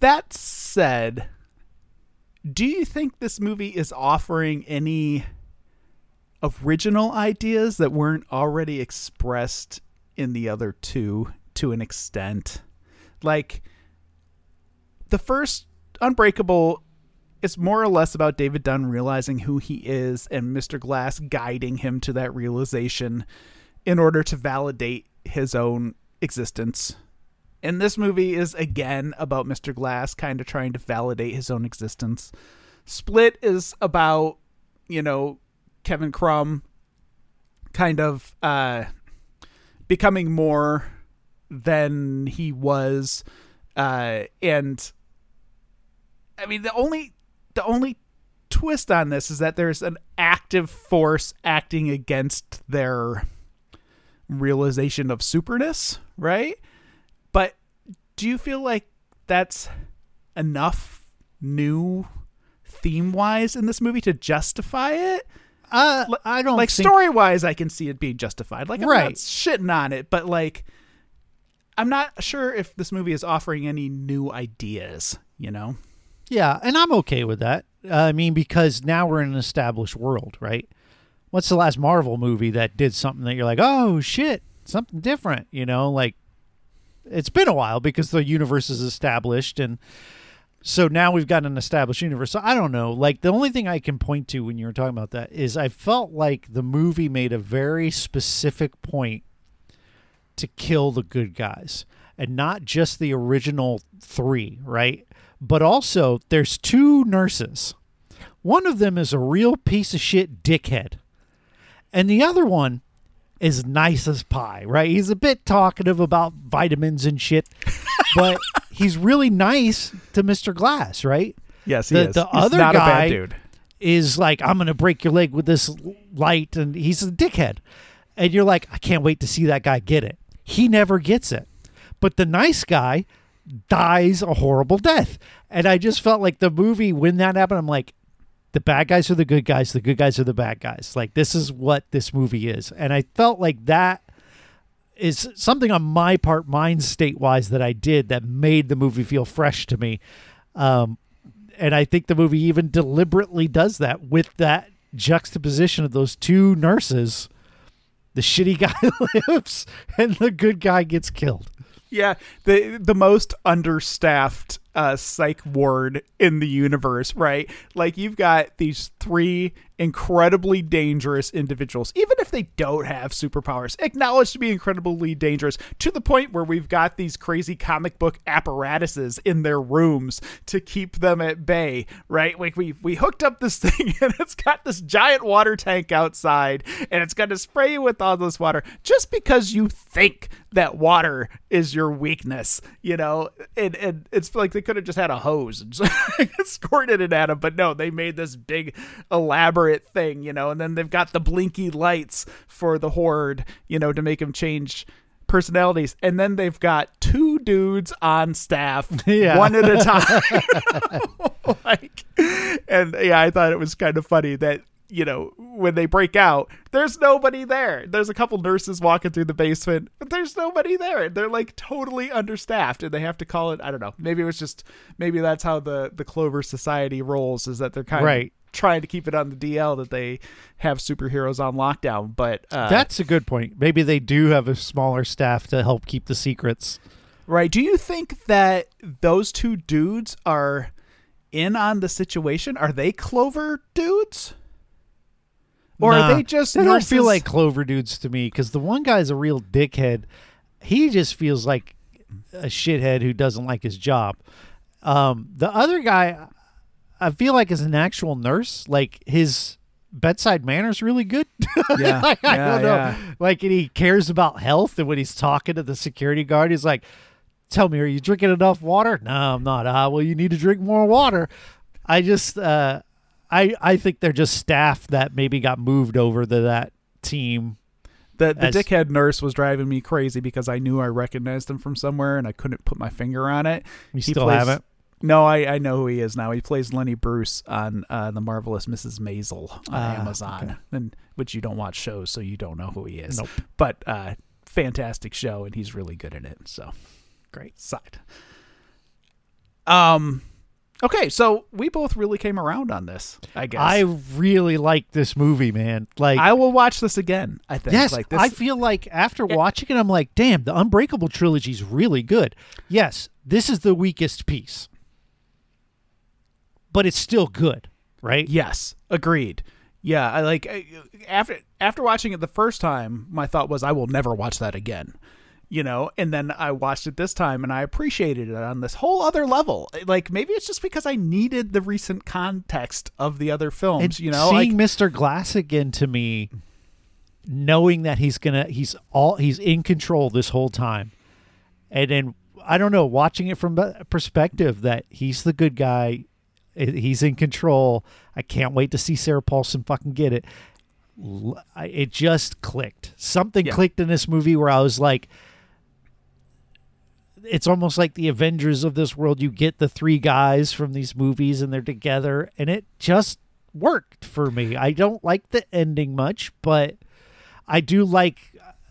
that said, do you think this movie is offering any original ideas that weren't already expressed in the other two to an extent? Like the first Unbreakable is more or less about David Dunn realizing who he is and Mr. Glass guiding him to that realization in order to validate his own existence. And this movie is again about Mr. Glass kind of trying to validate his own existence. Split is about, you know, Kevin Crumb kind of uh becoming more than he was uh and I mean the only the only twist on this is that there's an active force acting against their realization of superness, right? Do you feel like that's enough new theme wise in this movie to justify it? Uh, I don't like think story wise, I can see it being justified. Like I'm not Right. shitting on it, but like I'm not sure if this movie is offering any new ideas. You know? Yeah, and I'm okay with that. Uh, I mean, because now we're in an established world, right? What's the last Marvel movie that did something that you're like, oh shit, something different? You know, like it's been a while because the universe is established, and so now we've got an established universe. So I don't know. Like the only thing I can point to when you were talking about that is I felt like the movie made a very specific point to kill the good guys and not just the original three, right? But also, there's two nurses. One of them is a real piece of shit dickhead, and the other one is nice as pie, right? He's a bit talkative about vitamins and shit, *laughs* but he's really nice to Mr. Glass, right? Yes, The- the other guy- is like, I'm going to break your leg with this light. And he's a dickhead. And you're like, I can't wait to see that guy get it. He never gets it. But the nice guy dies a horrible death. And I just felt like the movie, when that happened, I'm like, the bad guys are the good guys, the good guys are the bad guys. Like, this is what this movie is. And I felt like that is something on my part, mind state wise, that I did that made the movie feel fresh to me. Um, and I think the movie even deliberately does that with that juxtaposition of those two nurses. The shitty guy *laughs* lives and the good guy gets killed. Yeah, the the most understaffed uh, psych ward in the universe, right? Like you've got these three incredibly dangerous individuals, even if they don't have superpowers, acknowledged to be incredibly dangerous to the point where we've got these crazy comic book apparatuses in their rooms to keep them at bay, right? Like we we hooked up this *laughs* thing and it's got this giant water tank outside and it's going to spray you with all this water just because you think that water is your weakness, you know? And, and it's like they could have just had a hose and *laughs* squirted it at him, but no, they made this big elaborate thing, you know, and then they've got the blinky lights for the horde, you know, to make him change personalities and then they've got two dudes on staff *laughs* Yeah. one at a *laughs* time like and yeah i thought it was kind of funny that you know when they break out there's nobody there there's a couple nurses walking through the basement but there's nobody there And they're like totally understaffed and they have to call it i don't know maybe it was just maybe that's how the the clover society rolls is that they're kind Right. of trying to keep it on the dl that they have superheroes on lockdown but uh That's a good point. Maybe they do have a smaller staff to help keep the secrets. Right. Do you think that those two dudes are in on the situation? Are they Clover dudes? Or Nah, are they just They don't feel like Clover dudes to me because the one guy's a real dickhead. He just feels like a shithead who doesn't like his job. Um, the other guy, I feel like is an actual nurse. Like his bedside manner's really good. *laughs* Yeah, Like, I yeah, don't know. yeah. Like and he cares about health, and when he's talking to the security guard, he's like, "Tell me, are you drinking enough water?" No, I'm not. Ah, well, you need to drink more water. I just, uh, I, I think they're just staff that maybe got moved over to that team. The the as- dickhead nurse was driving me crazy because I knew I recognized him from somewhere and I couldn't put my finger on it. You He still plays- haven't. No, I, I know who he is now. He plays Lenny Bruce on uh, the marvelous Mrs. Maisel on Ah, Amazon, okay. and which you don't watch shows, so you don't know who he is. Nope. But uh, fantastic show, and he's really good in it. So great side. Um, okay, so we both really came around on this. I guess I really like this movie, man. Like, I will watch this again. I think. yes, like this, I feel like after watching it, I'm like, damn, the Unbreakable trilogy is really good. Yes, this is the weakest piece, but it's still good, right? Yes, agreed. Yeah, I like after after watching it the first time, my thought was I will never watch that again. You know, and then I watched it this time and I appreciated it on this whole other level. Eh, like maybe it's just because I needed the recent context of the other films, And you know, seeing like Mr. Glass again to me, knowing that he's gonna he's all he's in control this whole time, and then I don't know, watching it from a perspective that he's the good guy, eh, he's in control. I can't wait to see Sarah Paulson fucking get it. It just clicked. Something Yeah. clicked in this movie where I was like. It's almost like the Avengers of this world. You get the three guys from these movies and they're together, and it just worked for me. I don't like the ending much, but I do like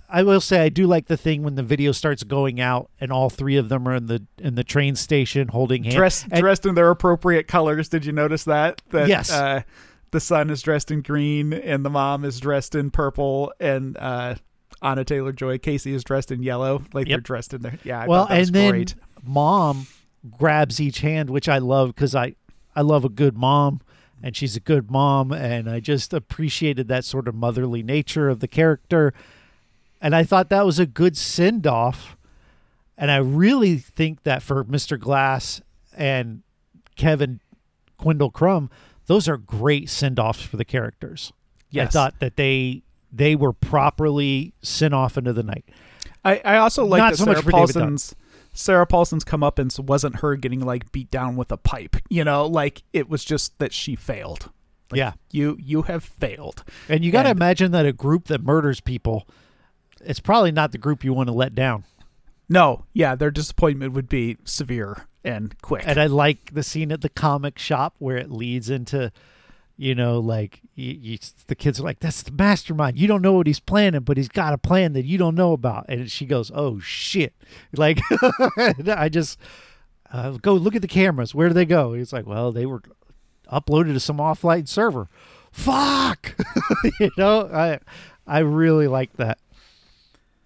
I will say I do like the thing when the video starts going out and all three of them are in the in the train station holding hands. dressed And- dressed in their appropriate colors. Did you notice that? That Yes. uh, the son is dressed in green and the mom is dressed in purple and uh, Anya Taylor Joy Casey is dressed in yellow. Like they're dressed in their yeah. I well, and then great. mom grabs each hand, which I love because I I love a good mom, and she's a good mom, and I just appreciated that sort of motherly nature of the character, and I thought that was a good send off, and I really think that for Mr. Glass and Kevin Wendell Crumb, those are great send offs for the characters. Yes. I thought that they they were properly sent off into the night. I, I also like Not that so Sarah much for Paulson's Sarah Paulson's come up and wasn't her getting like beat down with a pipe. You know, like it was just that she failed. Like, yeah. You you have failed. And you got to imagine that a group that murders people, it's probably not the group you want to let down. No, yeah, their disappointment would be severe and quick. And I like the scene at the comic shop where it leads into, you know, like you, you, the kids are like, "That's the mastermind. You don't know what he's planning, but he's got a plan that you don't know about." And she goes, "Oh shit!" *laughs* Like, *laughs* I just uh, go look at the cameras. Where do they go? He's like, "Well, they were uploaded to some offline server." Fuck, *laughs* you know, I I really like that.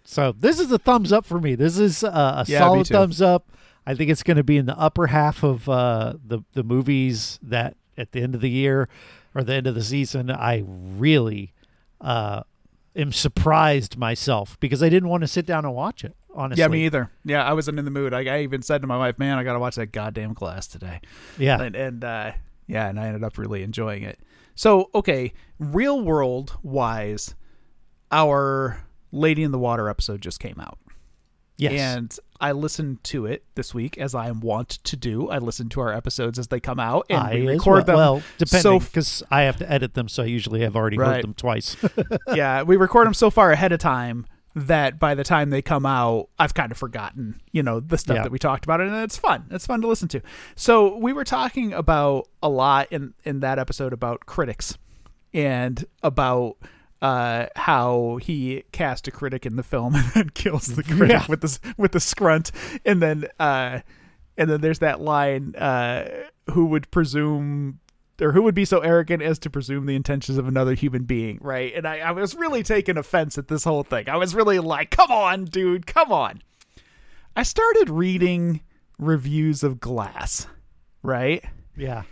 So this is a thumbs up for me. This is uh, a Yeah, solid thumbs up. I think it's going to be in the upper half of uh, the the movies that at the end of the year or the end of the season. I really uh, am surprised myself because I didn't want to sit down and watch it. Honestly, Yeah, me either. Yeah, I wasn't in the mood. I, I even said to my wife, "Man, I got to watch that goddamn Glass today." Yeah, and, and uh, yeah, and I ended up really enjoying it. So, okay, real world wise, our Lady in the Water episode just came out, yes, and I listened to it this week as I am wont to do. I listen to our episodes as they come out, and I we record well. them. Well, depending so because I have to edit them, so I usually have already Right. heard them twice. *laughs* yeah, we record them so far ahead of time that by the time they come out, I've kind of forgotten, you know, the stuff Yeah. that we talked about, and it's fun. It's fun to listen to. So we were talking about a lot in in that episode about critics and about uh, how he cast a critic in the film *laughs* and then kills the critic Yeah. with this with the scrunt, and then uh, and then there's that line, uh, who would presume or who would be so arrogant as to presume the intentions of another human being, right? And I, I was really taking offense at this whole thing. I was really like, come on, dude, come on. I started reading reviews of Glass, right? yeah,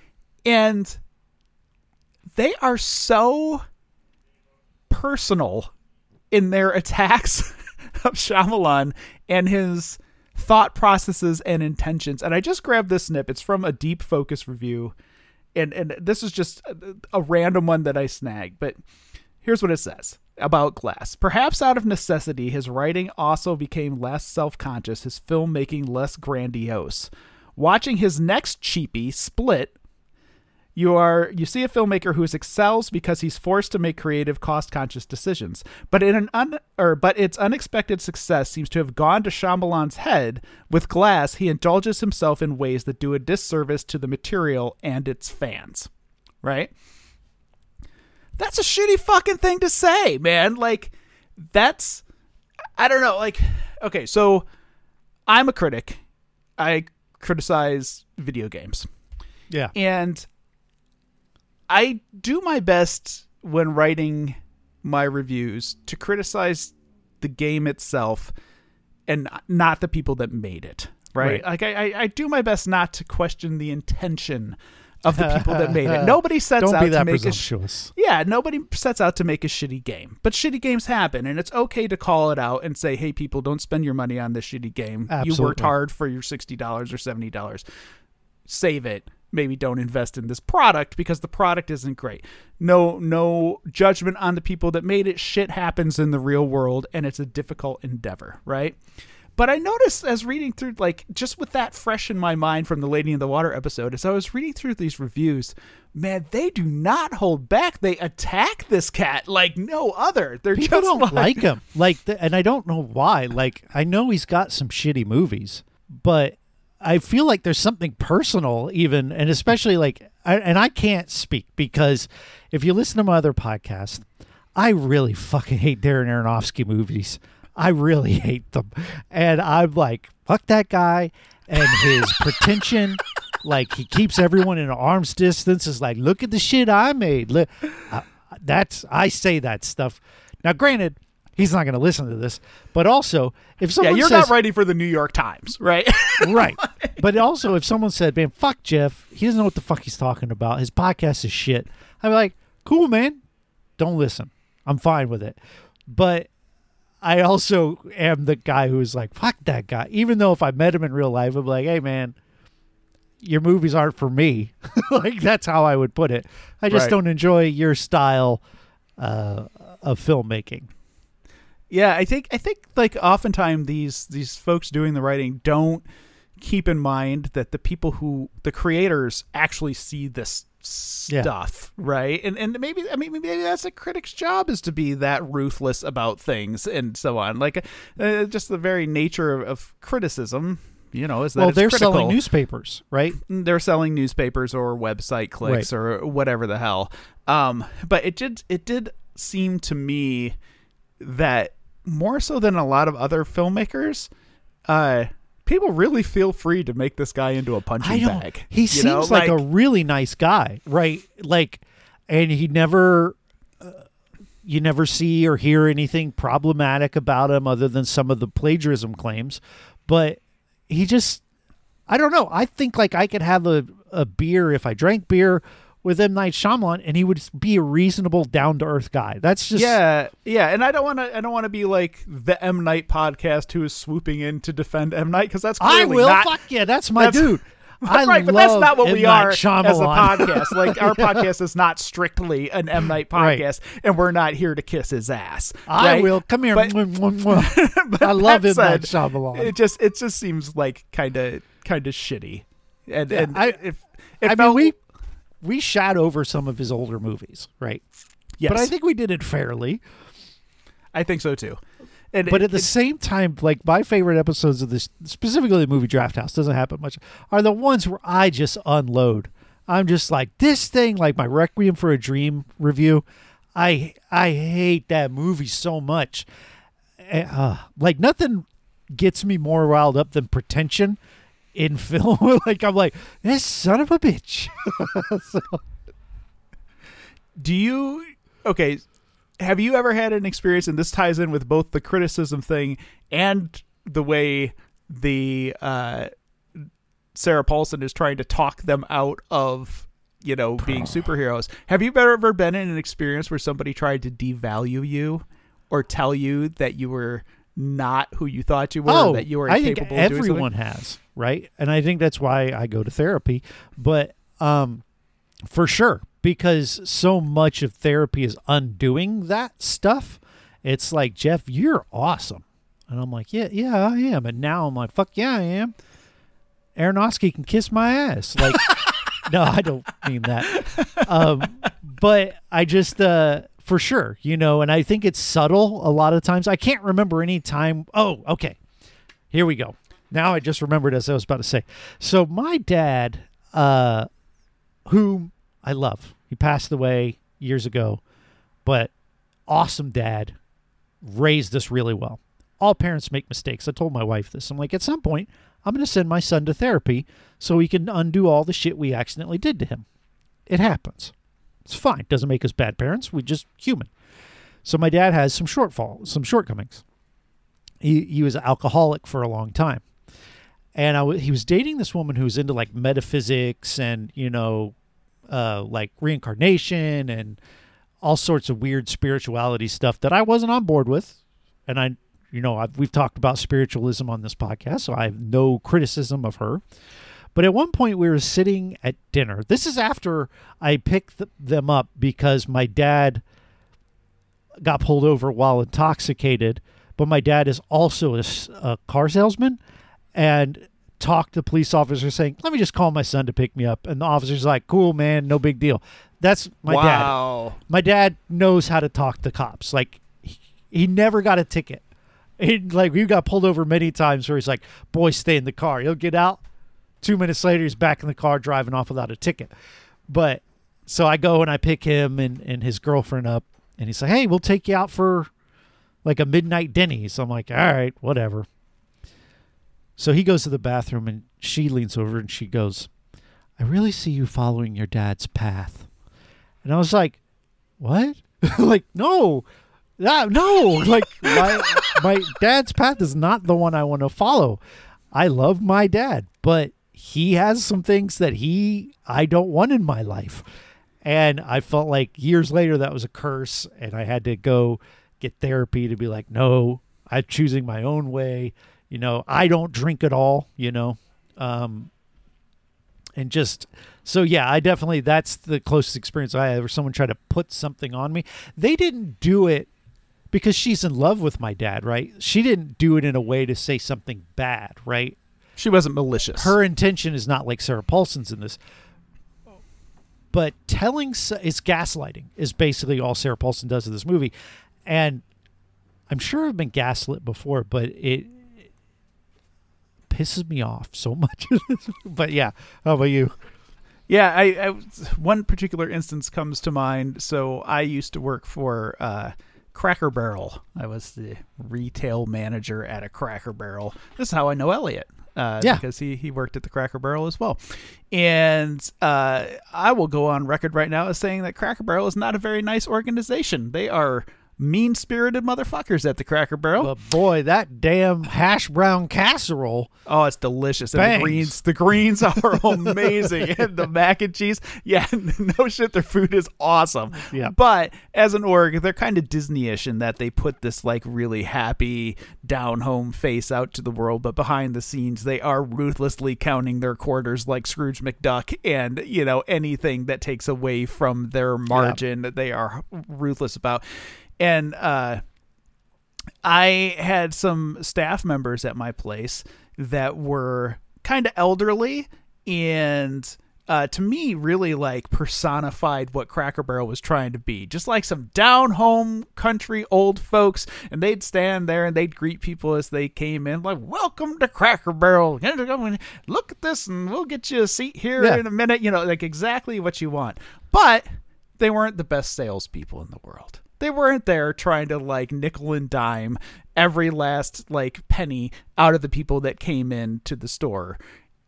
And they are so personal in their *laughs* attacks of Shyamalan and his thought processes and intentions. And I just grabbed this snip. It's from a deep focus review. And and this is just a, a random one that I snagged, but here's what it says about Glass. Perhaps out of necessity, his writing also became less self-conscious, his filmmaking less grandiose. Watching his next cheapie, Split, you are you see a filmmaker who excels because he's forced to make creative, cost-conscious decisions. But in an un, or but its unexpected success seems to have gone to Shyamalan's head. With Glass, he indulges himself in ways that do a disservice to the material and its fans. Right? That's a shitty fucking thing to say, man. Like that's I don't know, like okay, so I'm a critic. I criticize video games. yeah, And I do my best when writing my reviews to criticize the game itself and not the people that made it. Right? Right. Like I, I, do my best not to question the intention of the people that made it. *laughs* Nobody sets out to make a sh- yeah, nobody sets out to make a shitty game, but shitty games happen, and it's okay to call it out and say, "Hey, people, don't spend your money on this shitty game. You worked hard for your sixty dollars or seventy dollars. Save it. Maybe don't invest in this product because the product isn't great. No, no judgment on the people that made it. Shit happens in the real world, and it's a difficult endeavor, right?" But I noticed as reading through, like, just with that fresh in my mind from the Lady in the Water episode, as I was reading through these reviews, man, they do not hold back. They attack this cat like no other. They're People just don't like him, like, and I don't know why. Like, I know he's got some shitty movies, but I feel like there's something personal, even, and especially like, I, and I can't speak because if you listen to my other podcast, I really fucking hate Darren Aronofsky movies. I really *laughs* hate them, and I'm like, fuck that guy and his *laughs* pretension. Like he keeps everyone in arm's distance. Is like, look at the shit I made. Look, I, uh, that's I say that stuff. Now, granted, he's not going to listen to this, but also if someone Yeah, you're says, not ready for the New York Times, right? *laughs* right. *laughs* But also, if someone said, "Man, fuck Jeff," he doesn't know what the fuck he's talking about. His podcast is shit. I'm like, cool, man. Don't listen. I'm fine with it. But I also am the guy who's like, fuck that guy. Even though if I met him in real life, I'm like, hey, man, your movies aren't for me. *laughs* like that's how I would put it. I just Right. don't enjoy your style uh, of filmmaking. Yeah, I think I think like oftentimes these these folks doing the writing don't keep in mind that the people who the creators actually see this Yeah. stuff, right? And and maybe I mean maybe that's a critic's job is to be that ruthless about things and so on. Like uh, just the very nature of, of criticism, you know, is that well, they're critical. selling newspapers, right? they're selling newspapers or website clicks or whatever the hell. Um, but it did it did seem to me that more so than a lot of other filmmakers, uh, people really feel free to make this guy into a punching bag. He seems know? like, a really nice guy, right? Like, and he never, uh, you never see or hear anything problematic about him other than some of the plagiarism claims. But he just, I don't know. I think like I could have a, a beer if I drank beer with M Night Shyamalan, and he would be a reasonable, down to earth guy. That's just Yeah, yeah, and I don't want to. I don't want to be like the M Night podcast who is swooping in to defend M Night because that's I will. not. Fuck yeah, that's my that's- dude. *laughs* I right, but that's not what M. we Night are as a *laughs* podcast. Like our *laughs* podcast is not strictly an M Night Right. podcast, and we're not here to kiss his ass. I right? will come here. But- but I love M. Night Shyamalan. It just it just seems like kind of kind of shitty, and Yeah, and I- if if I mean, we we shot over some of his older movies, right? yes, But I think we did it fairly. I think so too. And But it- at the it- same time, like my favorite episodes of this, specifically the movie Draft House, doesn't happen much, are the ones where I just unload. I'm just like this thing, like my Requiem for a Dream review. I I hate that movie so much. Eh, Uh, like nothing gets me more riled up than pretension in film. *laughs* like I'm like this son of a bitch. *laughs* So- do you okay have you ever had an experience and this ties in with both the criticism thing and the way the uh sarah paulson is trying to talk them out of you know being *sighs* superheroes have you ever been in an experience where somebody tried to devalue you or tell you that you were not who you thought you were oh, that you were I think incapable of doing everyone has, right? And I think that's why I go to therapy. But um, for sure, because so much of therapy is undoing that stuff. It's like Jeff, you're awesome, and I'm like, yeah, yeah, I am. And now I'm like, fuck yeah, I am. Aronofsky can kiss my ass. Like, *laughs* no, I don't mean that. Um, but I just, uh, for sure, you know, and I think it's subtle a lot of times. I can't remember any time. Oh, okay. Here we go. Now I just remembered as I was about to say. So my dad, uh, whom I love, he passed away years ago, but awesome dad, raised us really well. All parents make mistakes. I told my wife this. I'm like, at some point, I'm going to send my son to therapy so he can undo all the shit we accidentally did to him. It happens. It's fine. Doesn't make us bad parents. We just human. So my dad has some shortfall, some shortcomings. He he was alcoholic for a long time, and I w- he was dating this woman who was into like metaphysics and you know, uh, like reincarnation and all sorts of weird spirituality stuff that I wasn't on board with, and I, you know, I've, we've talked about spiritualism on this podcast, so I have no criticism of her. But at one point, we were sitting at dinner. This is after I picked th- them up because my dad got pulled over while intoxicated. But my dad is also a car salesman and talked the police officer saying, Let me just call my son to pick me up. And the officer's like, Cool, man, no big deal. That's my dad. wow My dad knows how to talk to cops. Like, he, he never got a ticket. He, like, we got pulled over many times where he's like, Boy, stay in the car. He'll get out. Two minutes later, he's back in the car driving off without a ticket. But so I go and I pick him and, and his girlfriend up, and he's like, Hey, we'll take you out for like a midnight Denny's. So I'm like, All right, whatever. So he goes to the bathroom and she leans over and she goes, I really see you following your dad's path. And I was like, What? *laughs* like, no. No, no. Like my my dad's path is not the one I want to follow. I love my dad, but he has some things that he I don't want in my life. And I felt like years later that was a curse and I had to go get therapy to be like, no, I'm choosing my own way. You know, I don't drink at all, you know. Um and just so yeah, I definitely that's the closest experience I where someone tried to put something on me. They didn't do it because she's in love with my dad, right? She didn't do it in a way to say something bad, right? She wasn't malicious Her intention is not like Sarah Paulson's in this. But telling s- is gaslighting is basically all Sarah Paulson does in this movie, and I'm sure I've been gaslit before, but it, it pisses me off so much. *laughs* but yeah, how about you? Yeah, I, I one particular instance comes to mind. So I used to work for uh, Cracker Barrel. I was the retail manager at a Cracker Barrel. This is how I know Elliot. Uh, Yeah. because he he worked at the Cracker Barrel as well, and uh, I will go on record right now as saying that Cracker Barrel is not a very nice organization. They are mean spirited motherfuckers at the Cracker Barrel. But boy, that damn hash brown casserole. Oh, it's delicious. And Bangs. the greens, the greens are *laughs* amazing. and the mac and cheese, yeah, *laughs* no shit, their food is awesome. Yeah. But as an org, they're kind of Disney-ish in that they put this like really happy, down home face out to the world, but behind the scenes, they are ruthlessly counting their quarters like Scrooge McDuck, and you know anything that takes away from their margin, that they are ruthless about. And uh, I had some staff members at my place that were kind of elderly and uh, to me really like personified what Cracker Barrel was trying to be. Just like some down home country old folks, and they'd stand there and they'd greet people as they came in, like, Welcome to Cracker Barrel. Look at this, and we'll get you a seat here Yeah. in a minute. You know, like exactly what you want. But they weren't the best salespeople in the world. They weren't there trying to like nickel and dime every last like penny out of the people that came in to the store.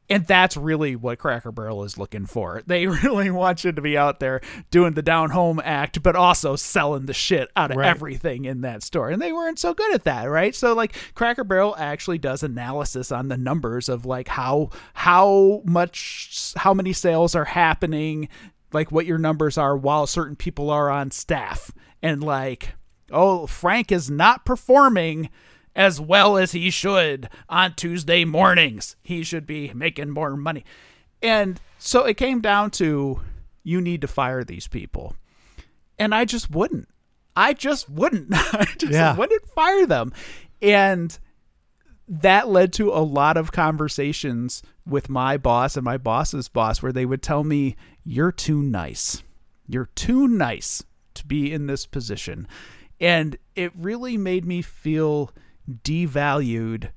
And that's really what Cracker Barrel is looking for. *laughs* They really want you to be out there doing the down home act, but also selling the shit out of Right. everything in that store. And they weren't so good at that, right? So like Cracker Barrel actually does analysis on the numbers of like how how much how many sales are happening, like what your numbers are while certain people are on staff. And like, oh, Frank is not performing as well as he should on Tuesday mornings. He should be making more money. And so it came down to you need to fire these people. And I just wouldn't. I just wouldn't. *laughs* I just Yeah. wouldn't fire them. And that led to a lot of conversations with my boss and my boss's boss where they would tell me, You're too nice. You're too nice to be in this position. And it really made me feel devalued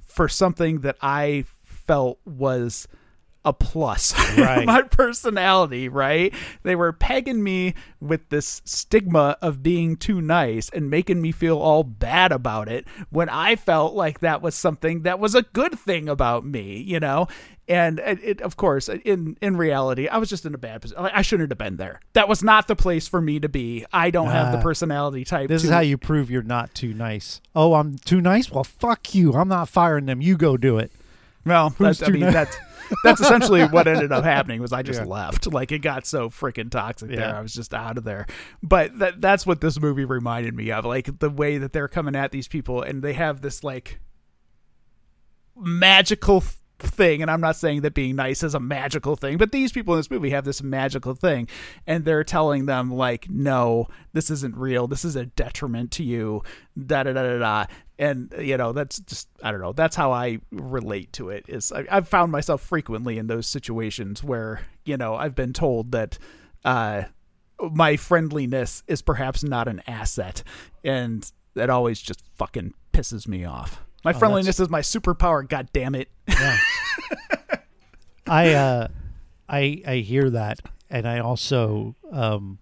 for something that I felt was a plus. *laughs* Right. My personality, right? They were pegging me with this stigma of being too nice and making me feel all bad about it when I felt like that was something that was a good thing about me, you know? And it, it of course, in in reality, I was just in a bad position. I shouldn't have been there. That was not the place for me to be. I don't have the Ah. personality type. This is how you prove you're not too nice. Oh, I'm too nice? Well, fuck you. I'm not firing them. You go do it. Well, Who's that's, I too mean ni- that's that's essentially what *laughs* ended up happening was I just Yeah. left. Like it got so freaking toxic there. I was just out of there. But that that's what this movie reminded me of. Like the way that they're coming at these people and they have this like magical thing and I'm not saying that being nice is a magical thing, but these people in this movie have this magical thing and they're telling them like no, this isn't real. This is a detriment to you. Da da da da da. And you know, that's just I don't know. That's how I relate to it. Is I, I've found myself frequently in those situations where, you know, I've been told that uh my friendliness is perhaps not an asset and that always just fucking pisses me off. My that's- friendliness is my superpower, god damn it. *laughs* I uh I I hear that and I also um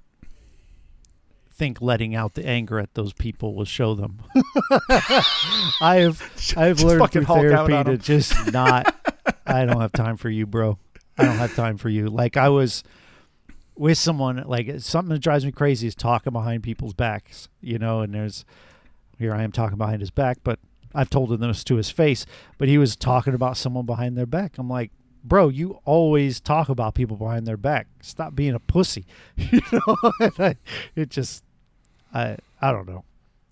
think letting out the anger at those people will show them. *laughs* I have *laughs* I've Just learned through therapy to just not I don't have time for you, bro. I don't have time for you. Like I was with someone like something that drives me crazy is talking behind people's backs, you know, and there's here I am talking behind his back, but I've told him this to his face, but he was talking about someone behind their back. I'm like, bro, you always talk about people behind their back. Stop being a pussy. *laughs* you know, *laughs* I, it just, I, I don't know.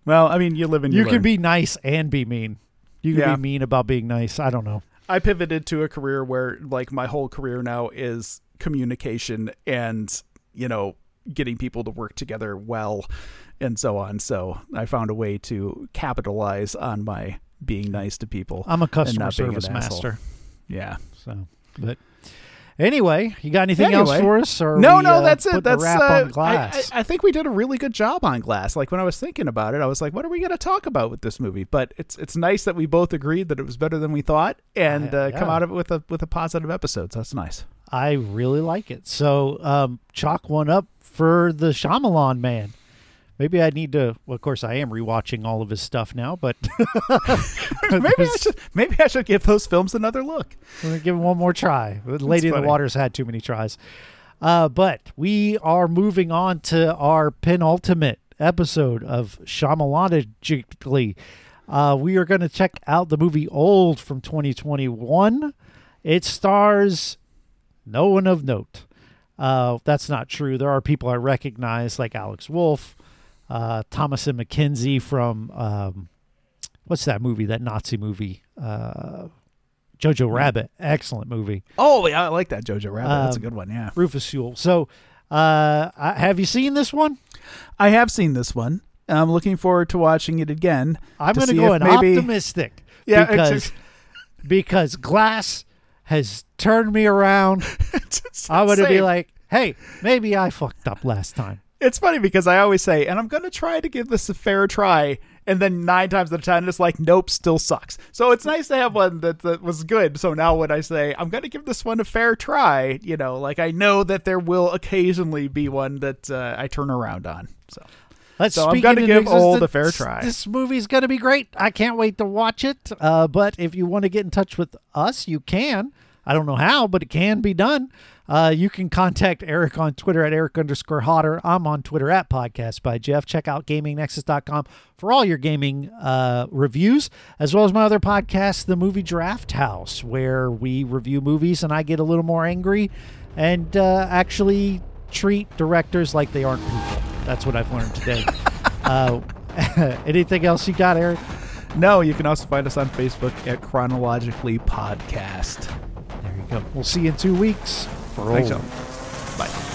Well, I mean, you live in You can be nice and be mean. You can Yeah. be mean about being nice. I don't know. I pivoted to a career where like my whole career now is communication and, you know, getting people to work together well and so on. So I found a way to capitalize on my being nice to people. I'm a customer not being an service asshole. master. Yeah. So, but anyway, you got anything else for us? Or No, we, no, uh, that's it. That's wrap uh, on I, glass. I, I think we did a really good job on glass. Like when I was thinking about it, I was like, "What are we going to talk about with this movie?" But it's it's nice that we both agreed that it was better than we thought, and uh, come out of it with a with a positive episode. So that's nice. I really like it. So, um, chalk one up for the Shyamalan man. Maybe I need to. Well, of course, I am rewatching all of his stuff now, but *laughs* maybe I should maybe I should give those films another look. Give him one more try. Lady in the. Water's had too many tries. Uh, but we are moving on to our penultimate episode of Shyamalanagically. Uh, we are going to check out the movie Old from 2021. It stars no one of note. Uh, that's not true. There are people I recognize, like Alex Wolff, uh, and McKenzie from um, what's that movie? That Nazi movie, uh, Jojo Rabbit. Excellent movie. Oh, yeah, I like that Jojo Rabbit. That's a Um, good one. Yeah, Rufus Sewell. So, uh, I- have you seen this one? I have seen this one. I'm looking forward to watching it again. I'm going to go in maybe- optimistic Yeah, because because Glass has turned me around. I'm going to be like, hey, maybe I fucked up last time. It's funny because I always say, and I'm going to try to give this a fair try. And then nine times out of ten, it's like, nope, still sucks. So it's nice to have one that, that was good. So now when I say, I'm going to give this one a fair try, you know, like I know that there will occasionally be one that uh, I turn around on. So Let's So I'm gonna give Old a fair try. This movie's going to be great. I can't wait to watch it. Uh, but if you want to get in touch with us, you can. I don't know how, but it can be done. Uh, you can contact Eric on Twitter at Eric underscore Hauter. I'm on Twitter at Podcast by Jeff. Check out GamingNexus.com for all your gaming uh, reviews, as well as my other podcast, The Movie Draft House, where we review movies and I get a little more angry and uh, actually treat directors like they aren't people. That's what I've learned today. *laughs* uh, *laughs* anything else you got, Eric? no, you can also find us on Facebook at Chronologically Podcast. Yep. We'll see you in two weeks. For Thanks, all. Bye.